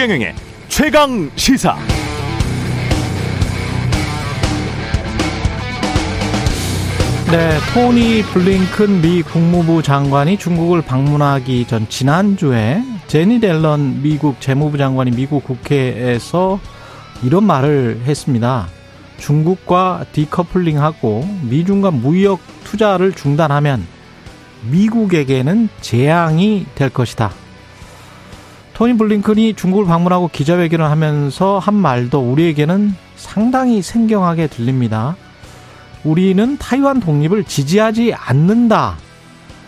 최경영의 최강 시사. 네, 토니 블링큰 미 국무부 장관이 중국을 방문하기 전 지난주에 제니 델런 미국 재무부 장관이 미국 국회에서 이런 말을 했습니다. 중국과 디커플링하고 미중과 무역 투자를 중단하면 미국에게는 재앙이 될 것이다. 토니 블링컨이 중국을 방문하고 기자회견을 하면서 한 말도 우리에게는 상당히 생경하게 들립니다. 우리는 타이완 독립을 지지하지 않는다.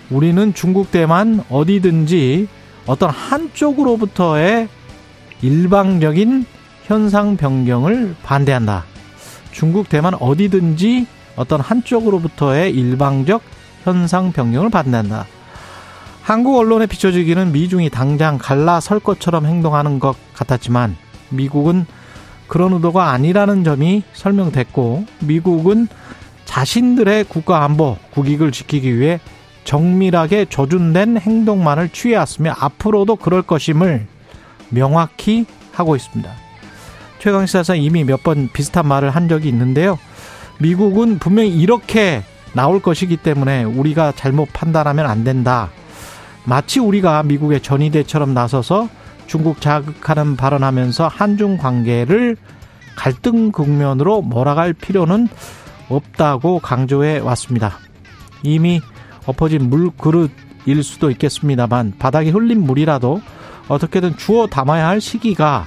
우리는 중국 대만 어디든지 어떤 한쪽으로부터의 일방적인 현상 변경을 반대한다. 중국 대만 어디든지 어떤 한쪽으로부터의 일방적 현상 변경을 반대한다. 한국 언론에 비춰지기는 미중이 당장 갈라설 것처럼 행동하는 것 같았지만 미국은 그런 의도가 아니라는 점이 설명됐고 미국은 자신들의 국가 안보, 국익을 지키기 위해 정밀하게 조준된 행동만을 취해왔으며 앞으로도 그럴 것임을 명확히 하고 있습니다. 최강시사에서 이미 몇 번 비슷한 말을 한 적이 있는데요. 미국은 분명히 이렇게 나올 것이기 때문에 우리가 잘못 판단하면 안 된다. 마치 우리가 미국의 전위대처럼 나서서 중국 자극하는 발언하면서 한중 관계를 갈등 국면으로 몰아갈 필요는 없다고 강조해 왔습니다. 이미 엎어진 물그릇일 수도 있겠습니다만 바닥에 흘린 물이라도 어떻게든 주워 담아야 할 시기가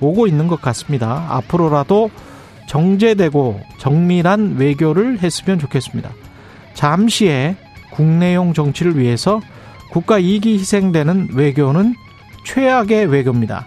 오고 있는 것 같습니다. 앞으로라도 정제되고 정밀한 외교를 했으면 좋겠습니다. 잠시의 국내용 정치를 위해서 국가 이익이 희생되는 외교는 최악의 외교입니다.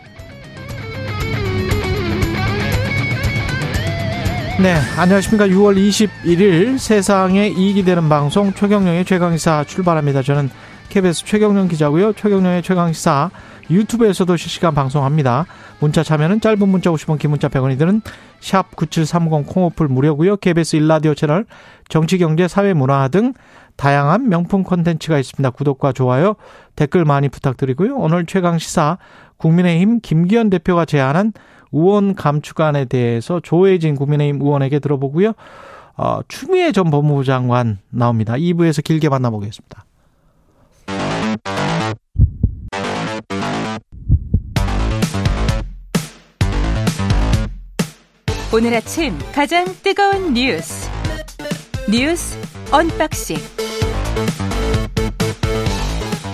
네, 안녕하십니까. 6월 21일 세상에 이익이 되는 방송 최경령의 최강시사 출발합니다. 저는 KBS 최경령 기자고요. 최경령의 최강시사 유튜브에서도 실시간 방송합니다. 문자 참여는 짧은 문자 50원, 긴 문자 100원이 드는 샵 9730 콩오플 무료고요. KBS 일라디오 채널 정치, 경제, 사회, 문화 등 다양한 명품 콘텐츠가 있습니다. 구독과 좋아요, 댓글 많이 부탁드리고요. 오늘 최강 시사 국민의힘 김기현 대표가 제안한 의원 감축안에 대해서 조혜진 국민의힘 의원에게 들어보고요. 어, 추미애 전 법무부 장관 나옵니다. 2부에서 길게 만나보겠습니다. 오늘 아침 가장 뜨거운 뉴스 뉴스 unboxing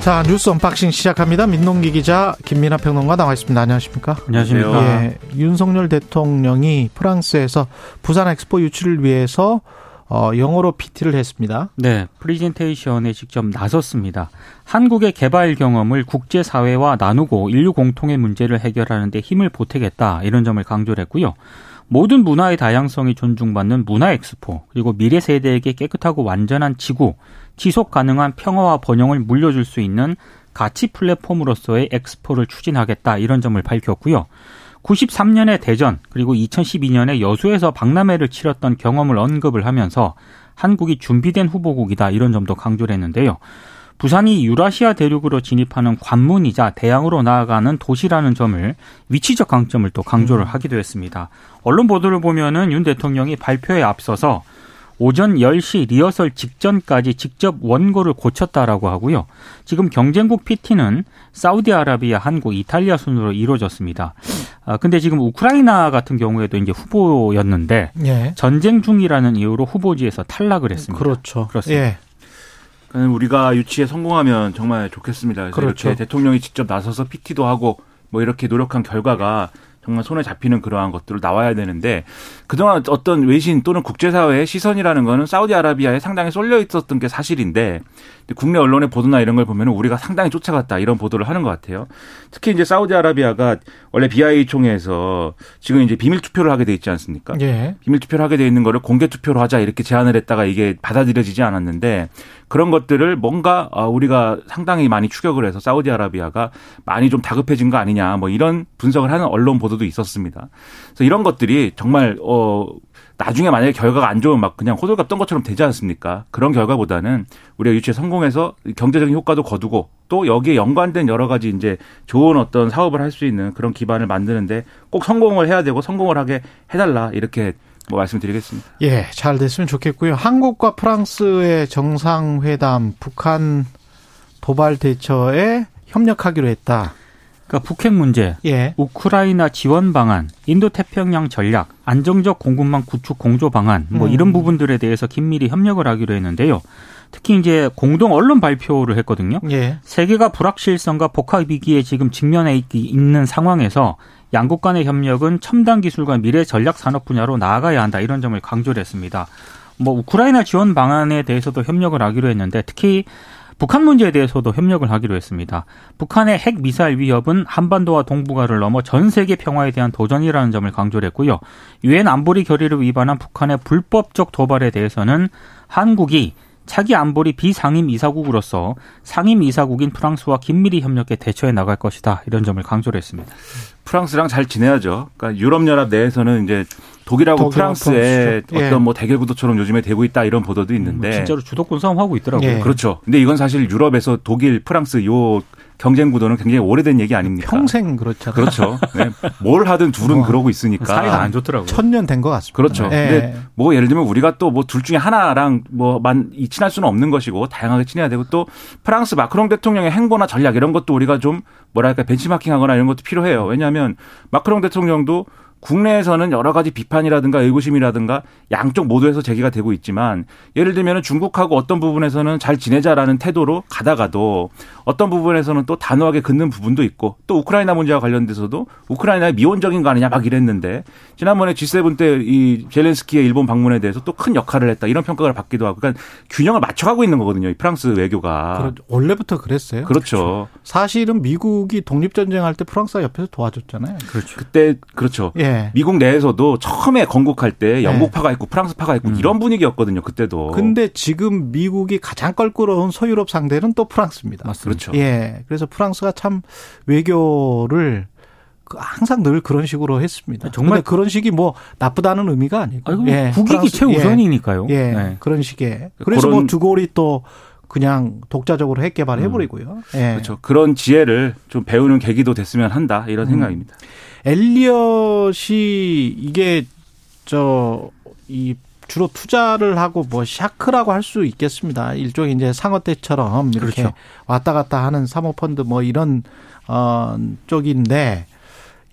자 뉴스 unboxing 시작합니다. 민동기 기자 김민아 평론가 나와 있습니다. 안녕하십니까? 안녕하십니까? 예, 윤석열 대통령이 프랑스에서 부산 엑스포 유치를 위해서 어, 영어로 PT를 했습니다. 네, 프리젠테이션에 직접 나섰습니다. 한국의 개발 경험을 국제사회와 나누고 인류 공통의 문제를 해결하는 데 힘을 보태겠다 이런 점을 강조를 했고요. 모든 문화의 다양성이 존중받는 문화 엑스포 그리고 미래 세대에게 깨끗하고 완전한 지구, 지속 가능한 평화와 번영을 물려줄 수 있는 가치 플랫폼으로서의 엑스포를 추진하겠다 이런 점을 밝혔고요. 93년의 대전 그리고 2012년에 여수에서 박람회를 치렀던 경험을 언급을 하면서 한국이 준비된 후보국이다 이런 점도 강조를 했는데요. 부산이 유라시아 대륙으로 진입하는 관문이자 대양으로 나아가는 도시라는 점을 위치적 강점을 또 강조를 하기도 했습니다. 언론 보도를 보면은 윤 대통령이 발표에 앞서서 오전 10시 리허설 직전까지 직접 원고를 고쳤다라고 하고요. 지금 경쟁국 PT는 사우디아라비아, 한국, 이탈리아 순으로 이루어졌습니다. 아, 근데 지금 우크라이나 같은 경우에도 이제 후보였는데 예. 전쟁 중이라는 이유로 후보지에서 탈락을 했습니다. 그렇죠. 그렇습니다. 예. 우리가 유치에 성공하면 정말 좋겠습니다. 그래서 그렇죠. 이렇게 대통령이 직접 나서서 PT도 하고 뭐 이렇게 노력한 결과가 정말 손에 잡히는 그러한 것들을 나와야 되는데 그동안 어떤 외신 또는 국제사회의 시선이라는 거는 사우디아라비아에 상당히 쏠려 있었던 게 사실인데 국내 언론의 보도나 이런 걸 보면 우리가 상당히 쫓아갔다 이런 보도를 하는 것 같아요. 특히 이제 사우디아라비아가 원래 BIA 총회에서 지금 이제 비밀 투표를 하게 돼 있지 않습니까? 예. 비밀 투표를 하게 돼 있는 거를 공개 투표로 하자 이렇게 제안을 했다가 이게 받아들여지지 않았는데 그런 것들을 뭔가 아, 우리가 상당히 많이 추격을 해서 사우디아라비아가 많이 좀 다급해진 거 아니냐 뭐 이런 분석을 하는 언론 보도도 있었습니다. 그래서 이런 것들이 정말 어 나중에 만약에 결과가 안 좋으면 막 그냥 호들갑 떤 것처럼 되지 않습니까? 그런 결과보다는 우리가 유치에 성공해서 경제적인 효과도 거두고 또 여기에 연관된 여러 가지 이제 좋은 어떤 사업을 할 수 있는 그런 기반을 만드는데 꼭 성공을 해야 되고 성공을 하게 해달라 이렇게 뭐 말씀드리겠습니다. 예, 잘 됐으면 좋겠고요. 한국과 프랑스의 정상회담 북한 도발 대처에 협력하기로 했다. 그러니까 북핵 문제, 예. 우크라이나 지원 방안, 인도 태평양 전략, 안정적 공급망 구축 공조 방안, 뭐 음. 이런 부분들에 대해서 긴밀히 협력을 하기로 했는데요. 특히 이제 공동 언론 발표를 했거든요. 예. 세계가 불확실성과 복합 위기에 지금 직면해 있는 상황에서 양국 간의 협력은 첨단 기술과 미래 전략 산업 분야로 나아가야 한다 이런 점을 강조를 했습니다. 뭐 우크라이나 지원 방안에 대해서도 협력을 하기로 했는데 특히 북한 문제에 대해서도 협력을 하기로 했습니다. 북한의 핵 미사일 위협은 한반도와 동북아를 넘어 전 세계 평화에 대한 도전이라는 점을 강조를 했고요. 유엔 안보리 결의를 위반한 북한의 불법적 도발에 대해서는 한국이 차기 안보리 비상임 이사국으로서 상임 이사국인 프랑스와 긴밀히 협력해 대처해 나갈 것이다. 이런 점을 강조를 했습니다. 프랑스랑 잘 지내야죠. 그러니까 유럽연합 내에서는 이제 독일하고 프랑스의 어떤 예. 뭐 대결 구도처럼 요즘에 되고 있다 이런 보도도 있는데 뭐 진짜로 주도권 싸움하고 있더라고요. 예. 그렇죠. 근데 이건 사실 유럽에서 독일, 프랑스 요 경쟁 구도는 굉장히 오래된 얘기 아닙니까? 평생 그렇잖아요. 그렇죠. 네. 뭘 하든 둘은 뭐, 그러고 있으니까 사이가 안 좋더라고요. 천년 된 것 같습니다. 그렇죠. 네. 근데 뭐 예를 들면 우리가 또 뭐 둘 중에 하나랑 뭐만 친할 수는 없는 것이고 다양하게 친해야 되고 또 프랑스 마크롱 대통령의 행보나 전략 이런 것도 우리가 좀 뭐랄까 벤치마킹하거나 이런 것도 필요해요. 왜냐하면 마크롱 대통령도 국내에서는 여러 가지 비판이라든가 의구심이라든가 양쪽 모두에서 제기가 되고 있지만 예를 들면 중국하고 어떤 부분에서는 잘 지내자라는 태도로 가다가도 어떤 부분에서는 또 단호하게 긋는 부분도 있고 또 우크라이나 문제와 관련돼서도 우크라이나의 미온적인 거 아니냐 막 이랬는데 지난번에 G7 때 이 젤렌스키의 일본 방문에 대해서 또 큰 역할을 했다 이런 평가를 받기도 하고 그러니까 균형을 맞춰가고 있는 거거든요. 이 프랑스 외교가. 그렇, 원래부터 그랬어요. 그렇죠. 그렇죠. 사실은 미국이 독립 전쟁 할 때 프랑스가 옆에서 도와줬잖아요. 그렇죠. 그때 그렇죠. 예. 미국 내에서도 처음에 건국할 때 예. 영국파가 있고 프랑스파가 있고 음. 이런 분위기였거든요. 그때도. 근데 지금 미국이 가장 껄끄러운 서유럽 상대는 또 프랑스입니다. 맞습니다. 그렇죠. 예. 그래서 프랑스가 참 외교를 그 항상 늘 그런 식으로 했습니다. 정말 그런 식이 뭐 나쁘다는 의미가 아니고. 아이고, 예, 국익이 최우선이니까요. 예, 예. 네. 그런 식의. 그래서 뭐 드골이 또 그냥 독자적으로 핵 개발을 음. 해버리고요. 예. 그렇죠. 그런 지혜를 좀 배우는 계기도 됐으면 한다 이런 음. 생각입니다. 엘리엇이 이게 저 이 주로 투자를 하고 뭐 샤크라고 할 수 있겠습니다. 일종의 이제 상어 때처럼 이렇게 그렇죠. 왔다 갔다 하는 사모펀드 뭐 이런 어 쪽인데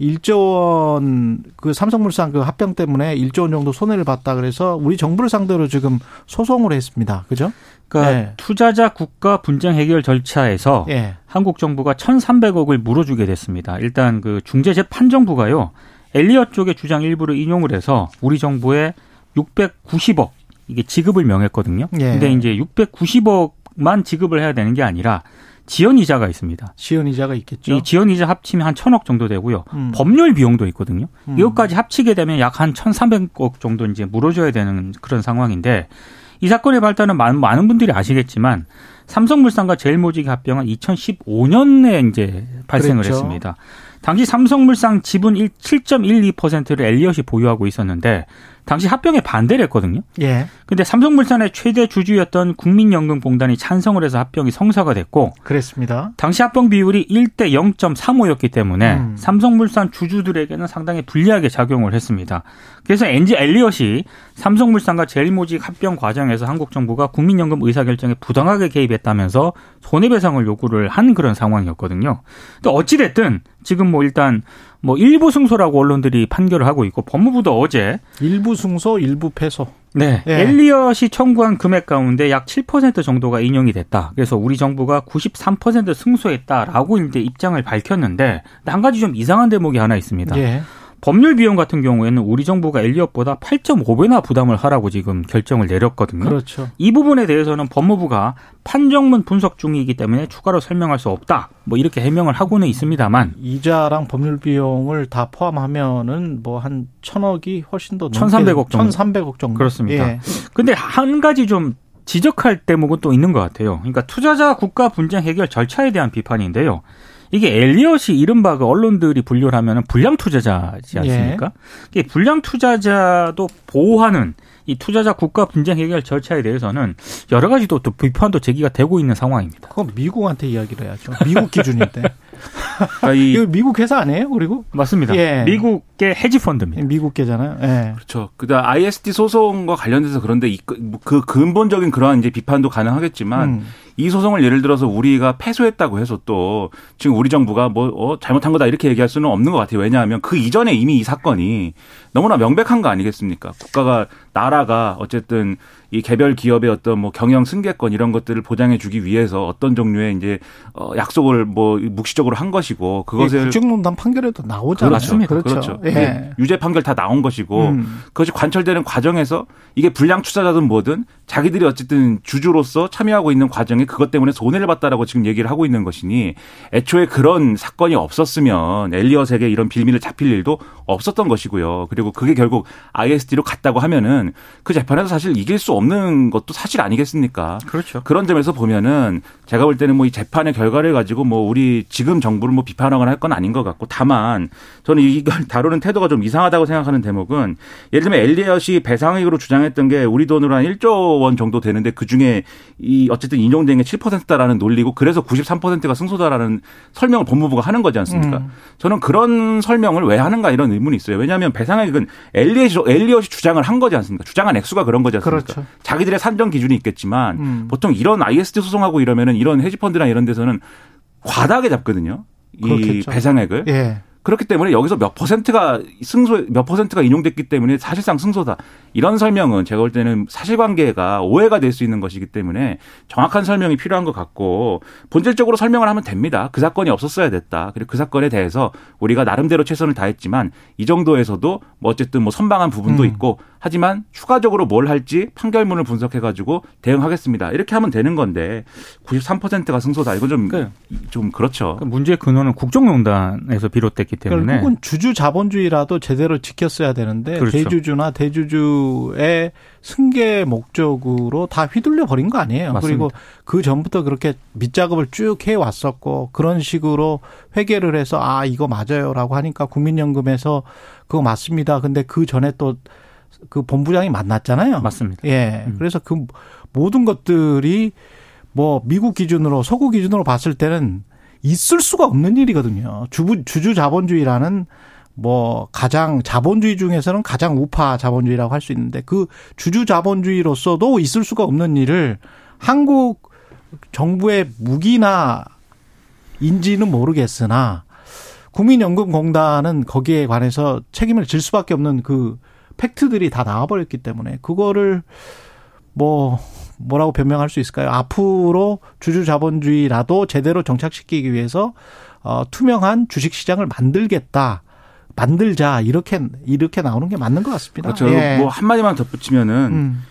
1조 원 그 삼성물산 그 합병 때문에 1조 원 정도 손해를 봤다 그래서 우리 정부를 상대로 지금 소송을 했습니다. 그죠? 그러니까 네. 투자자 국가 분쟁 해결 절차에서 네. 한국 정부가 1,300억을 물어주게 됐습니다. 일단 그 중재재 판정부가요. 엘리엇 쪽의 주장 일부를 인용을 해서 우리 정부에 690억 이게 지급을 명했거든요. 예. 근데 이제 690억만 지급을 해야 되는 게 아니라 지연 이자가 있습니다. 지연 이자가 있겠죠. 이 지연 이자 합치면 한 천억 정도 되고요. 음. 법률 비용도 있거든요. 음. 이것까지 합치게 되면 약 한 천삼백억 정도 이제 물어줘야 되는 그런 상황인데 이 사건의 발단은 많은, 많은 분들이 아시겠지만 삼성물산과 제일모직이 합병한 2015년에 이제 발생을 그랬죠. 했습니다. 당시 삼성물산 지분 7.12%를 엘리엇이 보유하고 있었는데 당시 합병에 반대를 했거든요. 예. 근데 삼성물산의 최대 주주였던 국민연금공단이 찬성을 해서 합병이 성사가 됐고 그랬습니다. 당시 합병 비율이 1대 0.35였기 때문에 음. 삼성물산 주주들에게는 상당히 불리하게 작용을 했습니다. 그래서 엔지 엘리엇이 삼성물산과 제일모직 합병 과정에서 한국 정부가 국민연금 의사결정에 부당하게 개입했다면서 손해배상을 요구를 한 그런 상황이었거든요. 또 어찌 됐든 지금 뭐 일단 뭐 일부 승소라고 언론들이 판결을 하고 있고 법무부도 어제 일부 승소, 일부 패소. 네. 예. 엘리엇이 청구한 금액 가운데 약 7% 정도가 인용이 됐다. 그래서 우리 정부가 93% 승소했다라고 이제 입장을 밝혔는데 한 가지 좀 이상한 대목이 하나 있습니다. 예. 법률 비용 같은 경우에는 우리 정부가 엘리엇보다 8.5배나 부담을 하라고 지금 결정을 내렸거든요. 그렇죠. 이 부분에 대해서는 법무부가 판정문 분석 중이기 때문에 추가로 설명할 수 없다. 뭐 이렇게 해명을 하고는 있습니다만 이자랑 법률 비용을 다 포함하면은 뭐 한 천억이 훨씬 더 1,300억 정도. 1,300억 정도. 그렇습니다. 예. 근데 한 가지 좀 지적할 대목은 또 있는 것 같아요. 그러니까 투자자 국가 분쟁 해결 절차에 대한 비판인데요. 이게 엘리엇이 이른바 그 언론들이 분류를 하면은 불량 투자자지 않습니까? 예. 불량 투자자도 보호하는 이 투자자 국가 분쟁 해결 절차에 대해서는 여러 가지 또, 또 비판도 제기가 되고 있는 상황입니다. 그건 미국한테 이야기를 해야죠. 미국 기준인데. 아, 이 이거 미국 회사 아니에요? 그리고 맞습니다. 예. 미국계 헤지 펀드입니다. 미국계잖아요. 예. 그렇죠. 그다음 IST 소송과 관련돼서 그런데 이, 그, 그 근본적인 그러한 이제 비판도 가능하겠지만 음. 이 소송을 예를 들어서 우리가 패소했다고 해서 또 지금 우리 정부가 뭐 어, 잘못한 거다 이렇게 얘기할 수는 없는 것 같아요. 왜냐하면 그 이전에 이미 이 사건이 너무나 명백한 거 아니겠습니까? 국가가 나라가 어쨌든 이 개별 기업의 어떤 뭐 경영 승계권 이런 것들을 보장해 주기 위해서 어떤 종류의 이제 어 약속을 뭐 묵시적으로 한 것이고 그것을 국정농단 판결에도 나오잖아요. 그렇죠. 그렇죠. 그렇죠. 예. 유죄 판결 다 나온 것이고 음. 그것이 관철되는 과정에서 이게 불량 투자자든 뭐든 자기들이 어쨌든 주주로서 참여하고 있는 과정에 그것 때문에 손해를 봤다라고 지금 얘기를 하고 있는 것이니 애초에 그런 사건이 없었으면 엘리엇에게 이런 빌미를 잡힐 일도 없었던 것이고요. 그리고 그게 결국 ISD로 갔다고 하면은 그 재판에서 사실 이길 수 없는 것도 사실 아니겠습니까? 그렇죠. 그런 점에서 보면은 제가 볼 때는 뭐 이 재판의 결과를 가지고 뭐 우리 지금 정부를 뭐 비판하거나 할 건 아닌 것 같고 다만 저는 이걸 다루는 태도가 좀 이상하다고 생각하는 대목은 예를 들면 엘리엇이 배상액으로 주장했던 게 우리 돈으로 한 1조 원 정도 되는데 그 중에 이 어쨌든 인용된 게 7%다라는 논리고 그래서 93%가 승소다라는 설명을 법무부가 하는 거지 않습니까? 음. 저는 그런 설명을 왜 하는가 이런 의문이 있어요. 왜냐하면 배상액은 엘리엇이, 엘리엇이 주장을 한 거지 않습니까? 주장한 액수가 그런 거지 않습니까? 그렇죠. 자기들의 산정 기준이 있겠지만 음. 보통 이런 IST 소송하고 이러면은 이런 헤지펀드나 이런 데서는 과다하게 잡거든요. 이 그렇겠죠. 배상액을. 예. 그렇기 때문에 여기서 몇 퍼센트가 승소 몇 퍼센트가 인용됐기 때문에 사실상 승소다. 이런 설명은 제가 볼 때는 사실관계가 오해가 될 수 있는 것이기 때문에 정확한 설명이 필요한 것 같고 본질적으로 설명을 하면 됩니다. 그 사건이 없었어야 됐다. 그리고 그 사건에 대해서 우리가 나름대로 최선을 다했지만 이 정도에서도 뭐 어쨌든 뭐 선방한 부분도 음. 있고 하지만 추가적으로 뭘 할지 판결문을 분석해 가지고 대응하겠습니다. 이렇게 하면 되는 건데 93%가 승소다. 이건 좀좀 그, 좀 그렇죠. 그 문제의 근원은 국정농단에서 비롯됐기 때문에 결국은 주주 자본주의라도 제대로 지켰어야 되는데 그렇죠. 대주주나 대주주 정부의 승계 목적으로 다 휘둘려 버린 거 아니에요. 맞습니다. 그리고 그 전부터 그렇게 밑작업을 쭉 해 왔었고 그런 식으로 회계를 해서 아 이거 맞아요라고 하니까 국민연금에서 그거 맞습니다. 근데 그 전에 또 그 본부장이 만났잖아요. 맞습니다. 예. 음. 그래서 그 모든 것들이 뭐 미국 기준으로 서구 기준으로 봤을 때는 있을 수가 없는 일이거든요. 주부 주주 자본주의라는 뭐 가장 자본주의 중에서는 가장 우파 자본주의라고 할 수 있는데 그 주주 자본주의로서도 있을 수가 없는 일을 한국 정부의 무기나 인지는 모르겠으나 국민연금공단은 거기에 관해서 책임을 질 수밖에 없는 그 팩트들이 다 나와버렸기 때문에 그거를 뭐 뭐라고 변명할 수 있을까요? 앞으로 주주 자본주의라도 제대로 정착시키기 위해서 어 투명한 주식 시장을 만들겠다. 만들자 이렇게 이렇게 나오는 게 맞는 것 같습니다. 그렇죠. 예. 뭐 한마디만 덧붙이면은 음.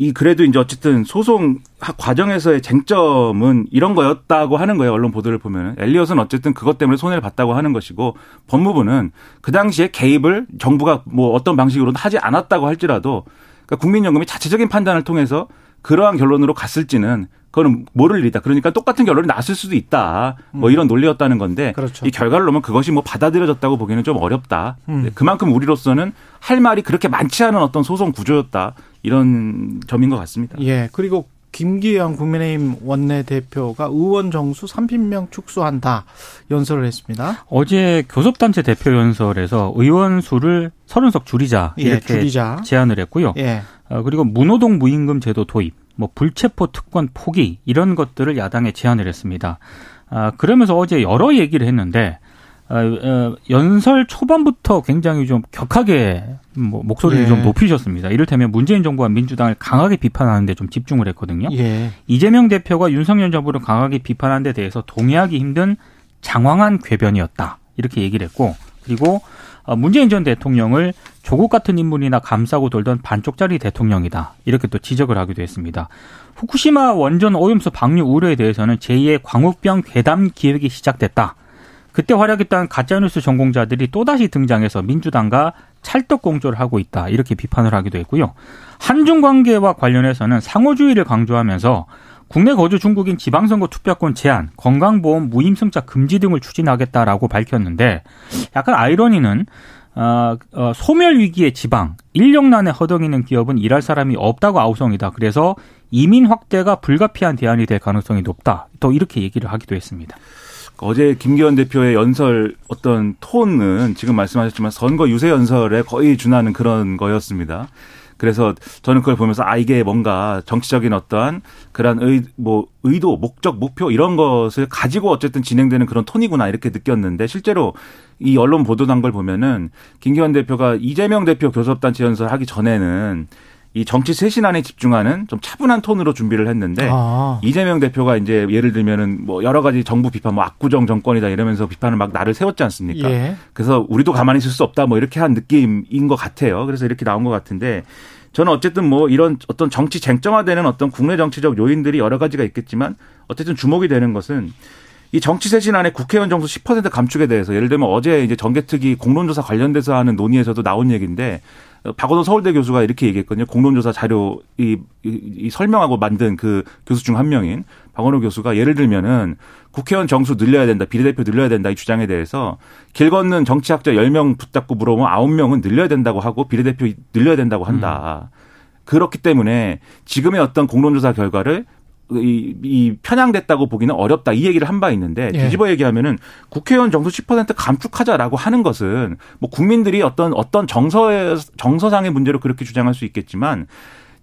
이 그래도 이제 어쨌든 소송 과정에서의 쟁점은 이런 거였다고 하는 거예요. 언론 보도를 보면은 엘리엇은 어쨌든 그것 때문에 손해를 봤다고 하는 것이고 법무부는 그 당시에 개입을 정부가 뭐 어떤 방식으로든 하지 않았다고 할지라도 그러니까 국민연금이 자체적인 판단을 통해서 그러한 결론으로 갔을지는 그거는 모를 일이다. 그러니까 똑같은 결론이 났을 수도 있다. 뭐 음. 이런 논리였다는 건데 그렇죠. 이 결과를 놓으면 그것이 뭐 받아들여졌다고 보기에는 좀 어렵다. 음. 그만큼 우리로서는 할 말이 그렇게 많지 않은 어떤 소송 구조였다. 이런 점인 것 같습니다. 예. 그리고 김기현 국민의힘 원내대표가 의원 정수 30명 축소한다 연설을 했습니다. 어제 교섭단체 대표 연설에서 의원 수를 30석 줄이자 예, 이렇게 예, 줄이자. 제안을 했고요. 예. 어, 그리고 무노동 무임금 제도 도입 뭐 불체포 특권 포기 이런 것들을 야당에 제안을 했습니다. 아, 그러면서 어제 여러 얘기를 했는데 어, 어, 연설 초반부터 굉장히 좀 격하게 뭐 목소리를 예. 좀 높이셨습니다. 이를테면 문재인 정부와 민주당을 강하게 비판하는데 좀 집중을 했거든요. 예. 이재명 대표가 윤석열 정부를 강하게 비판한 데 대해서 동의하기 힘든 장황한 궤변이었다. 이렇게 얘기를 했고 그리고 어, 문재인 전 대통령을 조국 같은 인물이나 감싸고 돌던 반쪽짜리 대통령이다. 이렇게 또 지적을 하기도 했습니다. 후쿠시마 원전 오염수 방류 우려에 대해서는 제2의 광우병 괴담 기획이 시작됐다. 그때 활약했던 가짜뉴스 전공자들이 또다시 등장해서 민주당과 찰떡 공조를 하고 있다. 이렇게 비판을 하기도 했고요. 한중 관계와 관련해서는 상호주의를 강조하면서 국내 거주 중국인 지방선거 투표권 제한, 건강보험 무임승차 금지 등을 추진하겠다라고 밝혔는데 약간 아이러니는 어, 어, 소멸 위기의 지방, 인력난에 허덕이는 기업은 일할 사람이 없다고 아우성이다. 그래서 이민 확대가 불가피한 대안이 될 가능성이 높다. 또 이렇게 얘기를 하기도 했습니다. 어제 김기현 대표의 연설 어떤 톤은 지금 말씀하셨지만 선거 유세 연설에 거의 준하는 그런 거였습니다. 그래서 저는 그걸 보면서 아 이게 뭔가 정치적인 어떠한 그런 의 뭐 의도, 목적, 목표 이런 것을 가지고 어쨌든 진행되는 그런 톤이구나 이렇게 느꼈는데 실제로 이 언론 보도난 걸 보면은 김기현 대표가 이재명 대표 교섭단체 연설 하기 전에는 이 정치 쇄신안에 집중하는 좀 차분한 톤으로 준비를 했는데 아. 이재명 대표가 이제 예를 들면은 뭐 여러 가지 정부 비판 뭐 압구정 정권이다 이러면서 비판을 막 나를 세웠지 않습니까? 예. 그래서 우리도 가만히 있을 수 없다 뭐 이렇게 한 느낌인 것 같아요. 그래서 이렇게 나온 것 같은데 저는 어쨌든 뭐 이런 어떤 정치 쟁점화되는 어떤 국내 정치적 요인들이 여러 가지가 있겠지만 어쨌든 주목이 되는 것은 이 정치 쇄신안에 국회의원 정수 10% 감축에 대해서 예를 들면 어제 이제 정개특위 공론조사 관련돼서 하는 논의에서도 나온 얘기인데 박원호 서울대 교수가 이렇게 얘기했거든요. 공론조사 자료 이, 이, 이 설명하고 만든 그 교수 중 한 명인 박원호 교수가 예를 들면은 국회의원 정수 늘려야 된다, 비례대표 늘려야 된다 이 주장에 대해서 길 걷는 정치학자 10명 붙잡고 물어보면 9명은 늘려야 된다고 하고 비례대표 늘려야 된다고 한다. 음. 그렇기 때문에 지금의 어떤 공론조사 결과를 이, 이 편향됐다고 보기는 어렵다 이 얘기를 한 바 있는데 예. 뒤집어 얘기하면은 국회의원 정수 10% 감축하자라고 하는 것은 뭐 국민들이 어떤 어떤 정서의 정서상의 문제로 그렇게 주장할 수 있겠지만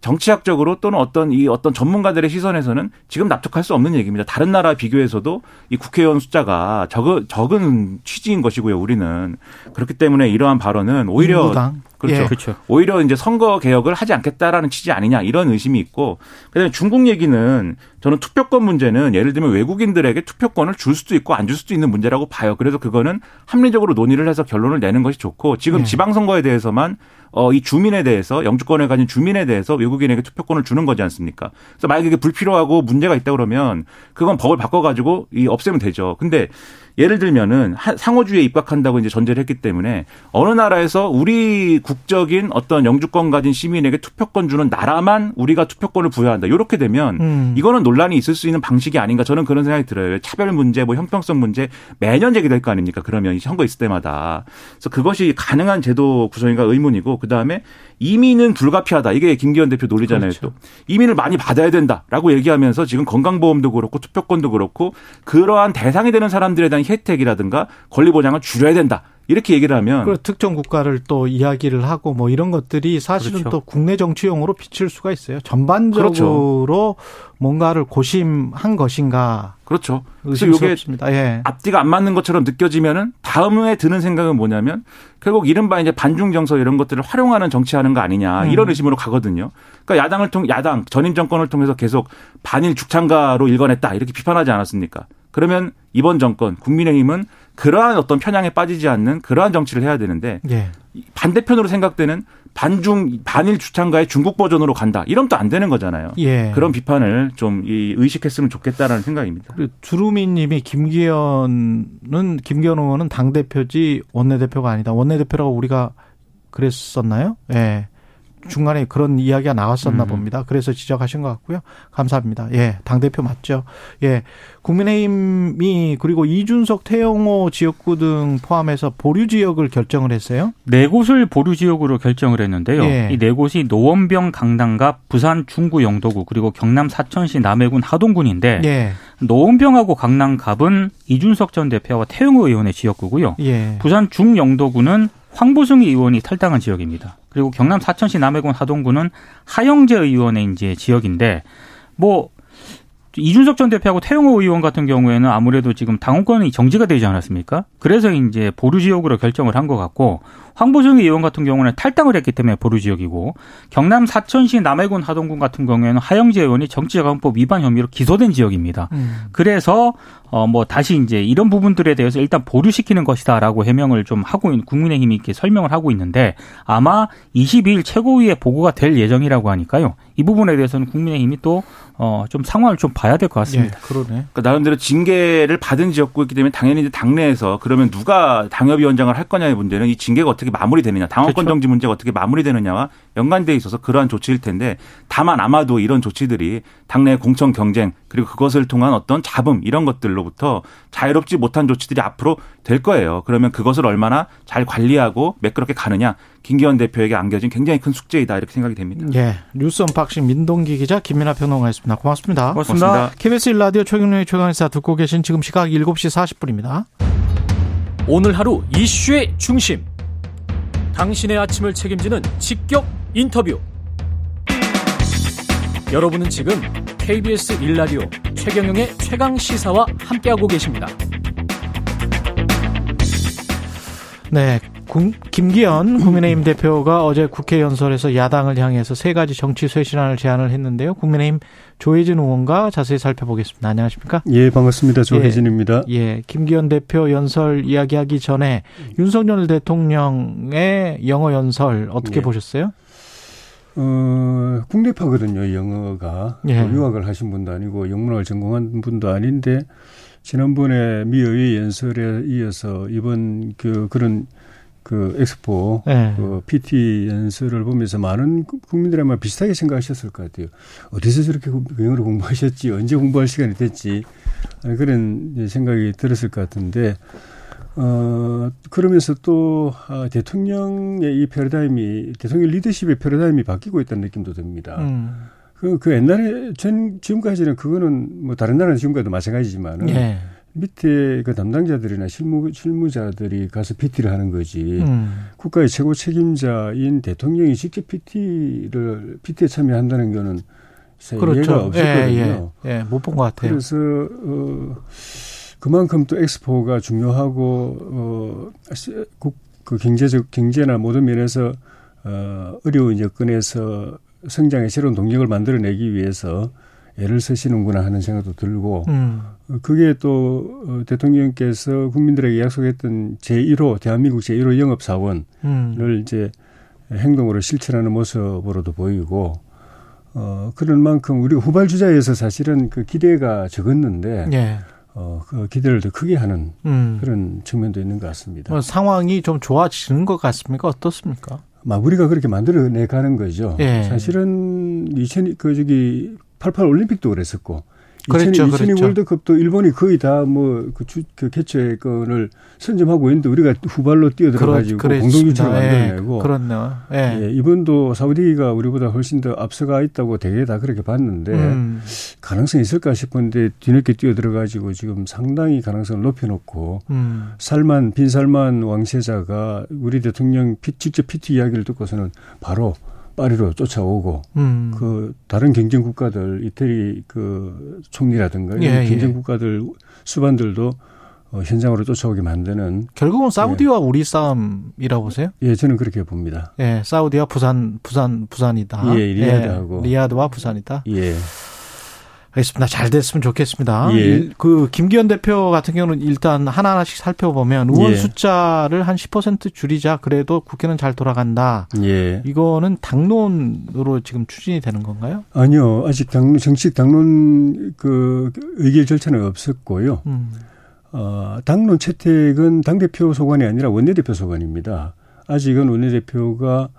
정치학적으로 또는 어떤 이 어떤 전문가들의 시선에서는 지금 납득할 수 없는 얘기입니다. 다른 나라 비교해서도 이 국회의원 숫자가 적은 적은 취지인 것이고요. 우리는 그렇기 때문에 이러한 발언은 오히려 민주당. 그렇죠. 예. 그렇죠. 오히려 이제 선거 개혁을 하지 않겠다라는 취지 아니냐 이런 의심이 있고 그다음에 중국 얘기는 저는 투표권 문제는 예를 들면 외국인들에게 투표권을 줄 수도 있고 안 줄 수도 있는 문제라고 봐요. 그래서 그거는 합리적으로 논의를 해서 결론을 내는 것이 좋고 지금 예. 지방선거에 대해서만 어, 이 주민에 대해서 영주권을 가진 주민에 대해서 외국인에게 투표권을 주는 거지 않습니까? 그래서 만약에 이게 불필요하고 문제가 있다 그러면 그건 법을 바꿔가지고 이 없애면 되죠. 근데 예를 들면은 상호주의에 입각한다고 이제 전제를 했기 때문에 어느 나라에서 우리 국적인 어떤 영주권 가진 시민에게 투표권 주는 나라만 우리가 투표권을 부여한다. 이렇게 되면 음. 이거는 논란이 있을 수 있는 방식이 아닌가 저는 그런 생각이 들어요. 차별 문제, 뭐 형평성 문제 매년 제기될 거 아닙니까? 그러면 선거 있을 때마다. 그래서 그것이 가능한 제도 구성인가 의문이고 그 다음에 이민은 불가피하다. 이게 김기현 대표 논리잖아요. 그렇죠. 또 이민을 많이 받아야 된다라고 얘기하면서 지금 건강보험도 그렇고 투표권도 그렇고 그러한 대상이 되는 사람들에 대한 혜택이라든가 권리 보장을 줄여야 된다. 이렇게 얘기를 하면 그 특정 국가를 또 이야기를 하고 뭐 이런 것들이 사실은 그렇죠. 또 국내 정치용으로 비칠 수가 있어요. 전반적으로 그렇죠. 뭔가를 고심한 것인가? 그렇죠. 그래서 이게 예. 앞뒤가 안 맞는 것처럼 느껴지면은 다음에 드는 생각은 뭐냐면 결국 이른바 이제 반중 정서 이런 것들을 활용하는 정치하는 거 아니냐 음. 이런 의심으로 가거든요. 그러니까 야당을 통 야당 전임 정권을 통해서 계속 반일 죽창가로 일관했다 이렇게 비판하지 않았습니까? 그러면 이번 정권 국민의힘은 그러한 어떤 편향에 빠지지 않는 그러한 정치를 해야 되는데 예. 반대편으로 생각되는 반중 반일 주창가의 중국 버전으로 간다. 이러면 또 안 되는 거잖아요. 예. 그런 비판을 좀이 의식했으면 좋겠다라는 생각입니다. 주루미님이 김기현은 김기현 의원은 당 대표지 원내 대표가 아니다. 원내 대표라고 우리가 그랬었나요? 예. 중간에 그런 이야기가 나왔었나 음. 봅니다. 그래서 지적하신 것 같고요. 감사합니다. 예, 당대표 맞죠. 예. 국민의힘이 그리고 이준석 태영호 지역구 등 포함해서 보류 지역을 결정을 했어요. 네 곳을 보류 지역으로 결정을 했는데요. 예. 이네 곳이 노원병 강남갑, 부산 중구 영도구, 그리고 경남 사천시 남해군 하동군인데 예. 노원병하고 강남갑은 이준석 전 대표와 태영호 의원의 지역구고요. 예. 부산 중영도구는 황보승 의원이 탈당한 지역입니다. 그리고 경남 사천시 남해군 하동구는 하영재 의원의 이제 지역인데 뭐 이준석 전 대표하고 태용호 의원 같은 경우에는 아무래도 지금 당원권이 정지가 되지 않았습니까? 그래서 이제 보류 지역으로 결정을 한 것 같고 황보정 의원 같은 경우는 탈당을 했기 때문에 보류 지역이고 경남 사천시 남해군 하동군 같은 경우에는 하영재 의원이 정치자금법 위반 혐의로 기소된 지역입니다. 음. 그래서 어 뭐 다시 이제 이런 부분들에 대해서 일단 보류시키는 것이다라고 해명을 좀 하고 있는 국민의힘이 이렇게 설명을 하고 있는데 아마 22일 최고위에 보고가 될 예정이라고 하니까요. 이 부분에 대해서는 국민의힘이 또 어, 좀 상황을 좀 봐야 될 것 같습니다. 예, 그러네. 그러니까 나름대로 징계를 받은 지역구였기 때문에 당연히 이제 당내에서 그러면 누가 당협위원장을 할 거냐의 문제는 이 징계가 어떻게 마무리되느냐, 당원권 그렇죠. 정지 문제가 어떻게 마무리되느냐와 연관돼 있어서 그러한 조치일 텐데 다만 아마도 이런 조치들이 당내 공천 경쟁 그리고 그것을 통한 어떤 잡음 이런 것들로부터 자유롭지 못한 조치들이 앞으로 될 거예요. 그러면 그것을 얼마나 잘 관리하고 매끄럽게 가느냐 김기현 대표에게 안겨진 굉장히 큰 숙제이다 이렇게 생각이 됩니다. 예. 뉴스 unboxing 민동기 기자 김민아 평론가였습니다. 고맙습니다. 고맙습니다. 고맙습니다. KBS 1라디오 최경영의 최강시사 듣고 계신 지금 시각 7시 40분입니다. 오늘 하루 이슈의 중심. 당신의 아침을 책임지는 직격 인터뷰. 여러분은 지금 KBS 1라디오 최경영의 최강 시사와 함께하고 계십니다. 네. 김기현 국민의힘 대표가 어제 국회 연설에서 야당을 향해서 세 가지 정치 쇄신안을 제안을 했는데요. 국민의힘 조혜진 의원과 자세히 살펴보겠습니다. 안녕하십니까? 예, 반갑습니다. 조혜진입니다. 예, 예, 김기현 대표 연설 이야기하기 전에 윤석열 대통령의 영어 연설 어떻게 예. 보셨어요? 어, 국내파거든요, 영어가. 예. 유학을 하신 분도 아니고 영문학을 전공한 분도 아닌데 지난번에 미 의회 연설에 이어서 이번 그 그런 그 엑스포 네. 그 PT 연설을 보면서 많은 국민들이 아마 비슷하게 생각하셨을 것 같아요. 어디서 저렇게 영어를 공부하셨지 언제 공부할 시간이 됐지 그런 생각이 들었을 것 같은데 어 그러면서 또 아, 대통령의 이 패러다임이 대통령 리더십의 패러다임이 바뀌고 있다는 느낌도 듭니다. 음. 그, 그 옛날에 전 지금까지는 그거는 뭐 다른 나라는 지금까지도 마찬가지지만은. 네. 밑에 그 담당자들이나 실무 실무자들이 가서 PT를 하는 거지. 음. 국가의 최고 책임자인 대통령이 직접 PT를 PT에 참여한다는 거는 그렇죠. 예가 없었거든요. 예, 예. 예 못 본 것 같아요. 그래서 어 그만큼 또 엑스포가 중요하고 어그 경제적 경제나 모든 면에서 어 어려운 여건에서 성장의 새로운 동력을 만들어내기 위해서 애를 쓰시는구나 하는 생각도 들고 음. 그게 또 어, 대통령께서 국민들에게 약속했던 제1호 대한민국 제1호 영업사원을 음. 이제 행동으로 실천하는 모습으로도 보이고 어 그런 만큼 우리가 후발주자에서 사실은 그 기대가 적었는데 예. 어, 그 기대를 더 크게 하는 음. 그런 측면도 있는 것 같습니다. 뭐 상황이 좀 좋아지는 것 같습니까? 어떻습니까? 막 우리가 그렇게 만들어내 가는 거죠. 예. 사실은 2000, 그 저기 88 올림픽도 그랬었고 그랬죠, 2002, 그랬죠. 월드컵도 일본이 거의 다뭐그 그 개최 건을 선점하고 있는데 우리가 후발로 뛰어들어가지고 만들어내고. 예, 그렇네요. 예. 예. 이번도 사우디가 우리보다 훨씬 더 앞서가 있다고 대개 다 그렇게 봤는데 음. 가능성이 있을까 싶었는데 뒤늦게 뛰어들어가지고 지금 상당히 가능성을 높여놓고 음. 살만 빈살만 왕세자가 우리 대통령 직접 PT 이야기를 듣고서는 바로 파리로 쫓아오고 음. 그 다른 경쟁 국가들 이태리 그 총리라든가 예, 예. 경쟁 국가들 수반들도 어, 현장으로 쫓아오게 만드는 결국은 사우디와 예. 우리 싸움이라고 보세요? 예, 저는 그렇게 봅니다. 예, 사우디와 부산 부산 부산이다. 예, 리야드하고 예, 리야드와 부산이다. 예. 알겠습니다. 잘 됐으면 좋겠습니다. 예. 그 김기현 대표 같은 경우는 일단 하나하나씩 살펴보면 의원 예. 숫자를 한 10% 줄이자 그래도 국회는 잘 돌아간다. 예. 이거는 당론으로 지금 추진이 되는 건가요? 아니요. 아직 당 정식 당론 그 의결 절차는 없었고요. 음. 어, 당론 채택은 당 대표 소관이 아니라 원내대표 소관입니다. 아직은 원내대표가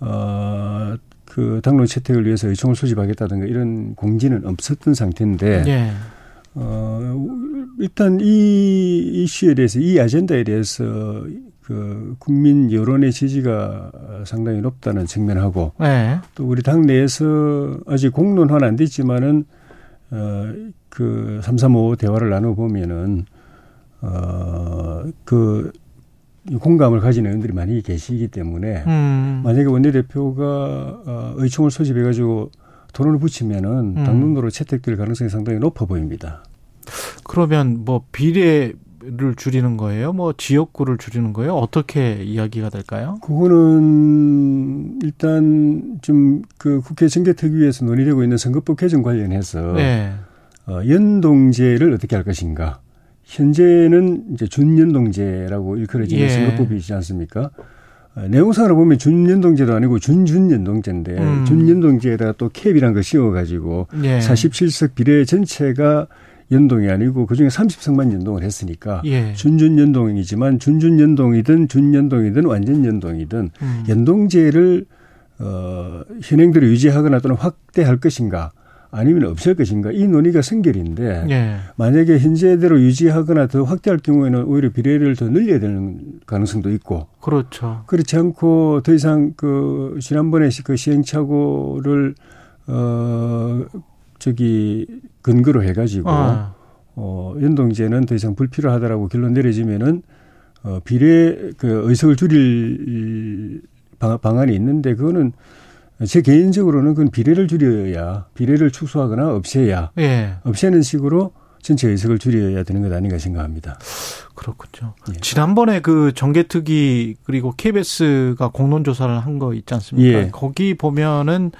어, 그 당론 채택을 위해서 의총을 소집하겠다든가 이런 공지는 없었던 상태인데 예. 어 일단 이 이슈에 대해서 이 아젠다에 대해서 그 국민 여론의 지지가 상당히 높다는 측면하고 예. 또 우리 당 내에서 아직 공론화는 안 됐지만은 어그 335 대화를 나눠 보면은 어그 공감을 가진 의원들이 많이 계시기 때문에 음. 만약에 원내대표가 어, 의총을 소집해가지고 토론을 붙이면은 음. 당론으로 채택될 가능성이 상당히 높아 보입니다. 그러면 뭐 비례를 줄이는 거예요? 뭐 지역구를 줄이는 거예요? 어떻게 이야기가 될까요? 그거는 일단 좀 그 국회 정개특위에서 논의되고 있는 선거법 개정 관련해서 네. 어, 연동제를 어떻게 할 것인가. 현재는 이제 준연동제라고 일컬어지는 예. 선거법이 있지 않습니까? 어, 내용상으로 보면 준연동제도 아니고 준준연동제인데 음. 준연동제에다가 또 캡이란 거 씌워가지고 예. 47석 비례 전체가 연동이 아니고 그중에 30석만 연동을 했으니까 예. 준준연동이지만 준준연동이든 준연동이든 완전연동이든 음. 연동제를 어 현행대로 유지하거나 또는 확대할 것인가 아니면 없을 것인가 이 논의가 선결인데 예. 만약에 현재대로 유지하거나 더 확대할 경우에는 오히려 비례를 더 늘려야 되는 가능성도 있고 그렇죠. 그렇지 않고 더 이상 그 지난번에 그 시행착오를 어 저기 근거로 해가지고 아. 어 연동제는 더 이상 불필요하다라고 결론 내려지면은 어 비례 그 의석을 줄일 방안이 있는데 그거는 제 개인적으로는 그건 비례를 줄여야 비례를 축소하거나 없애야 예. 없애는 식으로 전체 의석을 줄여야 되는 것 아닌가 생각합니다. 그렇군요. 예. 지난번에 그 정개특위 그리고 KBS가 공론조사를 한 거 있지 않습니까? 예. 거기 보면은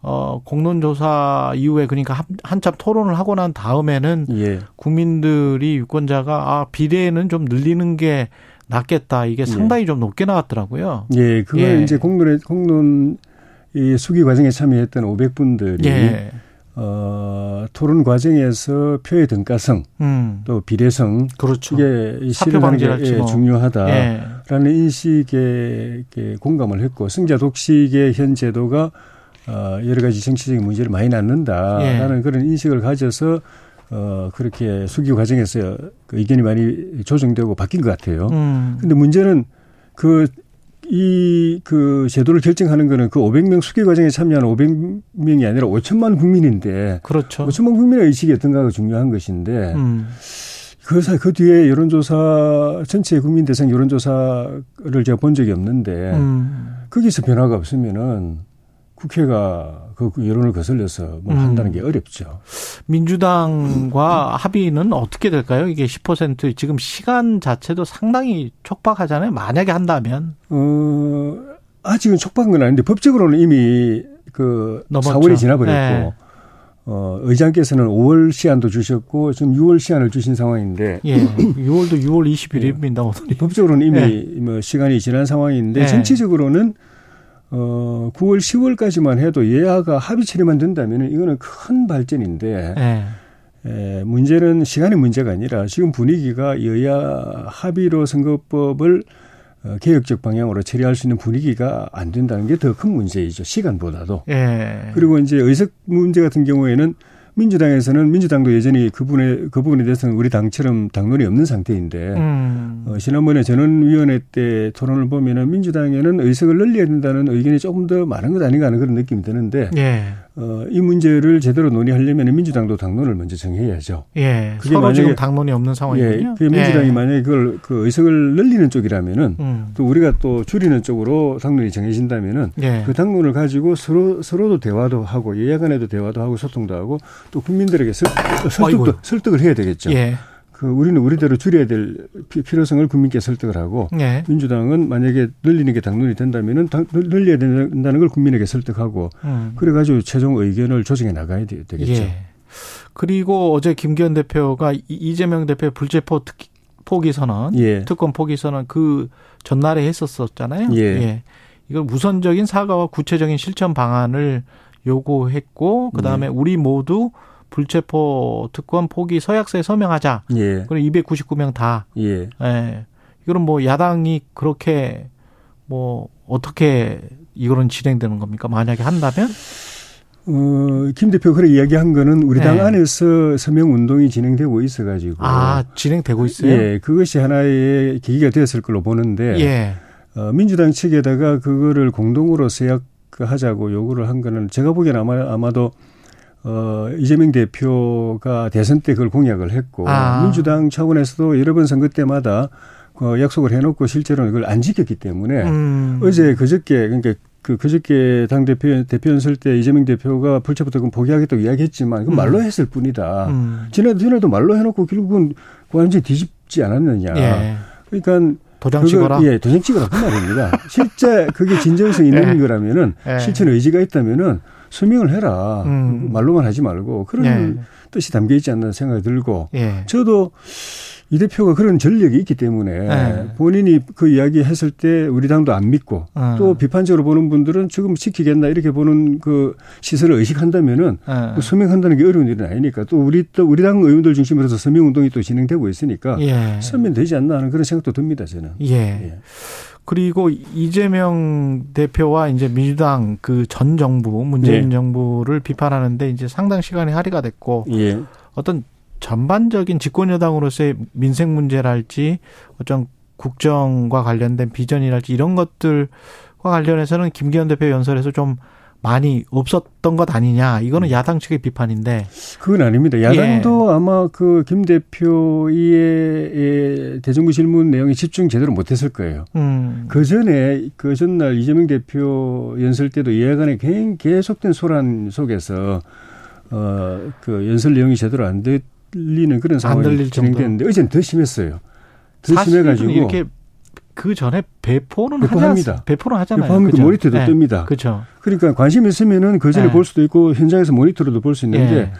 어 공론조사 이후에 그러니까 한, 한참 토론을 하고 난 다음에는 예. 국민들이 유권자가 아 비례는 좀 늘리는 게 낫겠다 이게 예. 상당히 좀 높게 나왔더라고요. 예, 그걸 예. 이제 공론에 공론 이 수기 과정에 참여했던 500분들이 예. 어, 토론 과정에서 표의 등가성, 음. 또 비례성, 그렇죠. 이게 실현하는 게 예, 중요하다라는 예. 인식에 공감을 했고 승자 독식의 현 제도가 어, 여러 가지 정치적인 문제를 많이 낳는다라는 예. 그런 인식을 가져서 어, 그렇게 수기 과정에서 그 의견이 많이 조정되고 바뀐 것 같아요. 음. 근데 문제는 그 이 그 제도를 결정하는 거는 그 500명 수기 과정에 참여하는 500명이 아니라 5천만 국민인데 그렇죠. 5천만 국민의 의식이 어떤가가 중요한 것인데 음. 그, 그 뒤에 여론조사 전체 국민 대상 여론조사를 제가 본 적이 없는데 음. 거기서 변화가 없으면은 국회가 그 여론을 거슬려서 뭐 음. 한다는 게 어렵죠. 민주당과 합의는 어떻게 될까요? 이게 10% 지금 시간 자체도 상당히 촉박하잖아요. 만약에 한다면. 어, 아직은 촉박한 건 아닌데 법적으로는 이미 그 넘었죠. 4월이 지나버렸고 네. 어, 의장께서는 5월 시한도 주셨고 지금 6월 시한을 주신 상황인데 예. 6월도 6월 20일입니다. 오늘이. 법적으로는 이미 네. 뭐 시간이 지난 상황인데 네. 정치적으로는 어, 9월, 10월까지만 해도 예하가 합의 처리만 된다면 이거는 큰 발전인데 네. 에, 문제는 시간의 문제가 아니라 지금 분위기가 여야 합의로 선거법을 어, 개혁적 방향으로 처리할 수 있는 분위기가 안 된다는 게 더 큰 문제이죠. 시간보다도. 네. 그리고 이제 의석 문제 같은 경우에는 민주당에서는 민주당도 여전히 그분의 그 부분에 대해서는 우리 당처럼 당론이 없는 상태인데 음. 어, 지난번에 전원위원회 때 토론을 보면은 민주당에는 의석을 늘려야 된다는 의견이 조금 더 많은 것 아닌가 하는 그런 느낌이 드는데 예. 어, 이 문제를 제대로 논의하려면 민주당도 당론을 먼저 정해야죠. 예. 그게 서로 만약에, 지금 당론이 없는 상황이군요. 예. 그게 민주당이 예. 만약에 그걸 그 의석을 늘리는 쪽이라면은 음. 또 우리가 또 줄이는 쪽으로 당론이 정해진다면은 예. 그 당론을 가지고 서로 서로도 대화도 하고 예야 간에도 대화도 하고 소통도 하고 또 국민들에게 설, 설득도 설득을 해야 되겠죠. 예. 그 우리는 우리대로 줄여야 될 필요성을 국민께 설득을 하고 네. 민주당은 만약에 늘리는 게 당론이 된다면은 당, 늘려야 된다는 걸 국민에게 설득하고 음. 그래가지고 최종 의견을 조정해 나가야 되겠죠. 예. 그리고 어제 김기현 대표가 이재명 대표의 불체포 특, 포기 선언, 예. 특권 포기 선언 그 전날에 했었었잖아요. 예. 예. 이걸 우선적인 사과와 구체적인 실천 방안을 요구했고 그다음에 예. 우리 모두 불체포 특권 포기 서약서에 서명하자. 예. 그리고 299명 다. 예. 예. 이거는 뭐 야당이 그렇게 뭐 어떻게 이거는 진행되는 겁니까? 만약에 한다면? 어, 김 대표 그렇게 이야기한 거는 우리 당 네. 안에서 서명 운동이 진행되고 있어 가지고 아, 진행되고 있어요? 예. 그것이 하나의 계기가 되었을 걸로 보는데 예. 어, 민주당 측에다가 그거를 공동으로 서약 하자고 요구를 한 거는 제가 보기에는 아마 아마도 어, 이재명 대표가 대선 때 그걸 공약을 했고 아. 민주당 차원에서도 여러 번 선거 때마다 어, 약속을 해놓고 실제로는 그걸 안 지켰기 때문에 음. 어제 그저께 그러니까 그 그저께 당 대표 대표 연설 때 이재명 대표가 불체포특권 포기하겠다고 이야기했지만 그 말로 했을 뿐이다. 음. 지난해 전에도 말로 해놓고 결국은 완전히 뒤집지 않았느냐. 예. 그러니까 도장 찍어라. 예, 도장 찍어라 그 말입니다. 실제 그게 진정성 있는 예. 거라면은 예. 실천 의지가 있다면은 설명을 해라. 음. 말로만 하지 말고 그런 예. 뜻이 담겨 있지 않나 생각이 들고 예. 저도 이 대표가 그런 전력이 있기 때문에 네. 본인이 그 이야기 했을 때 우리 당도 안 믿고 네. 또 비판적으로 보는 분들은 지금 지키겠나 이렇게 보는 그 시설을 의식한다면은 네. 그 서명한다는 게 어려운 일은 아니니까 또 우리 또 우리 당 의원들 중심으로 해서 서명 운동이 또 진행되고 있으니까 예. 서면 되지 않나 하는 그런 생각도 듭니다 저는. 예. 예. 그리고 이재명 대표와 이제 민주당 그 전 정부 문재인 예. 정부를 비판하는데 이제 상당 시간이 할애가 됐고 예. 어떤 전반적인 집권 여당으로서의 민생 문제랄지 어떤 국정과 관련된 비전이랄지 이런 것들과 관련해서는 김기현 대표 연설에서 좀 많이 없었던 것 아니냐. 이거는 야당 측의 비판인데. 그건 아닙니다. 야당도 예. 아마 그 김 대표의 대정부 질문 내용에 집중 제대로 못했을 거예요. 음. 그 전에 그 전날 이재명 대표 연설 때도 예간에 계속된 소란 속에서 어 그 연설 내용이 제대로 안 들리는 그런 상황이 진행됐는데 어제는 더 심했어요. 더 심해가지고 이렇게 그 전에 배포는 배포합니다. 배포는 하잖아요. 배포하면 그 모니터도 네. 뜹니다. 그렇죠. 그러니까 관심 있으면은 그 전에 네. 볼 수도 있고 현장에서 모니터로도 볼 수 있는데 네.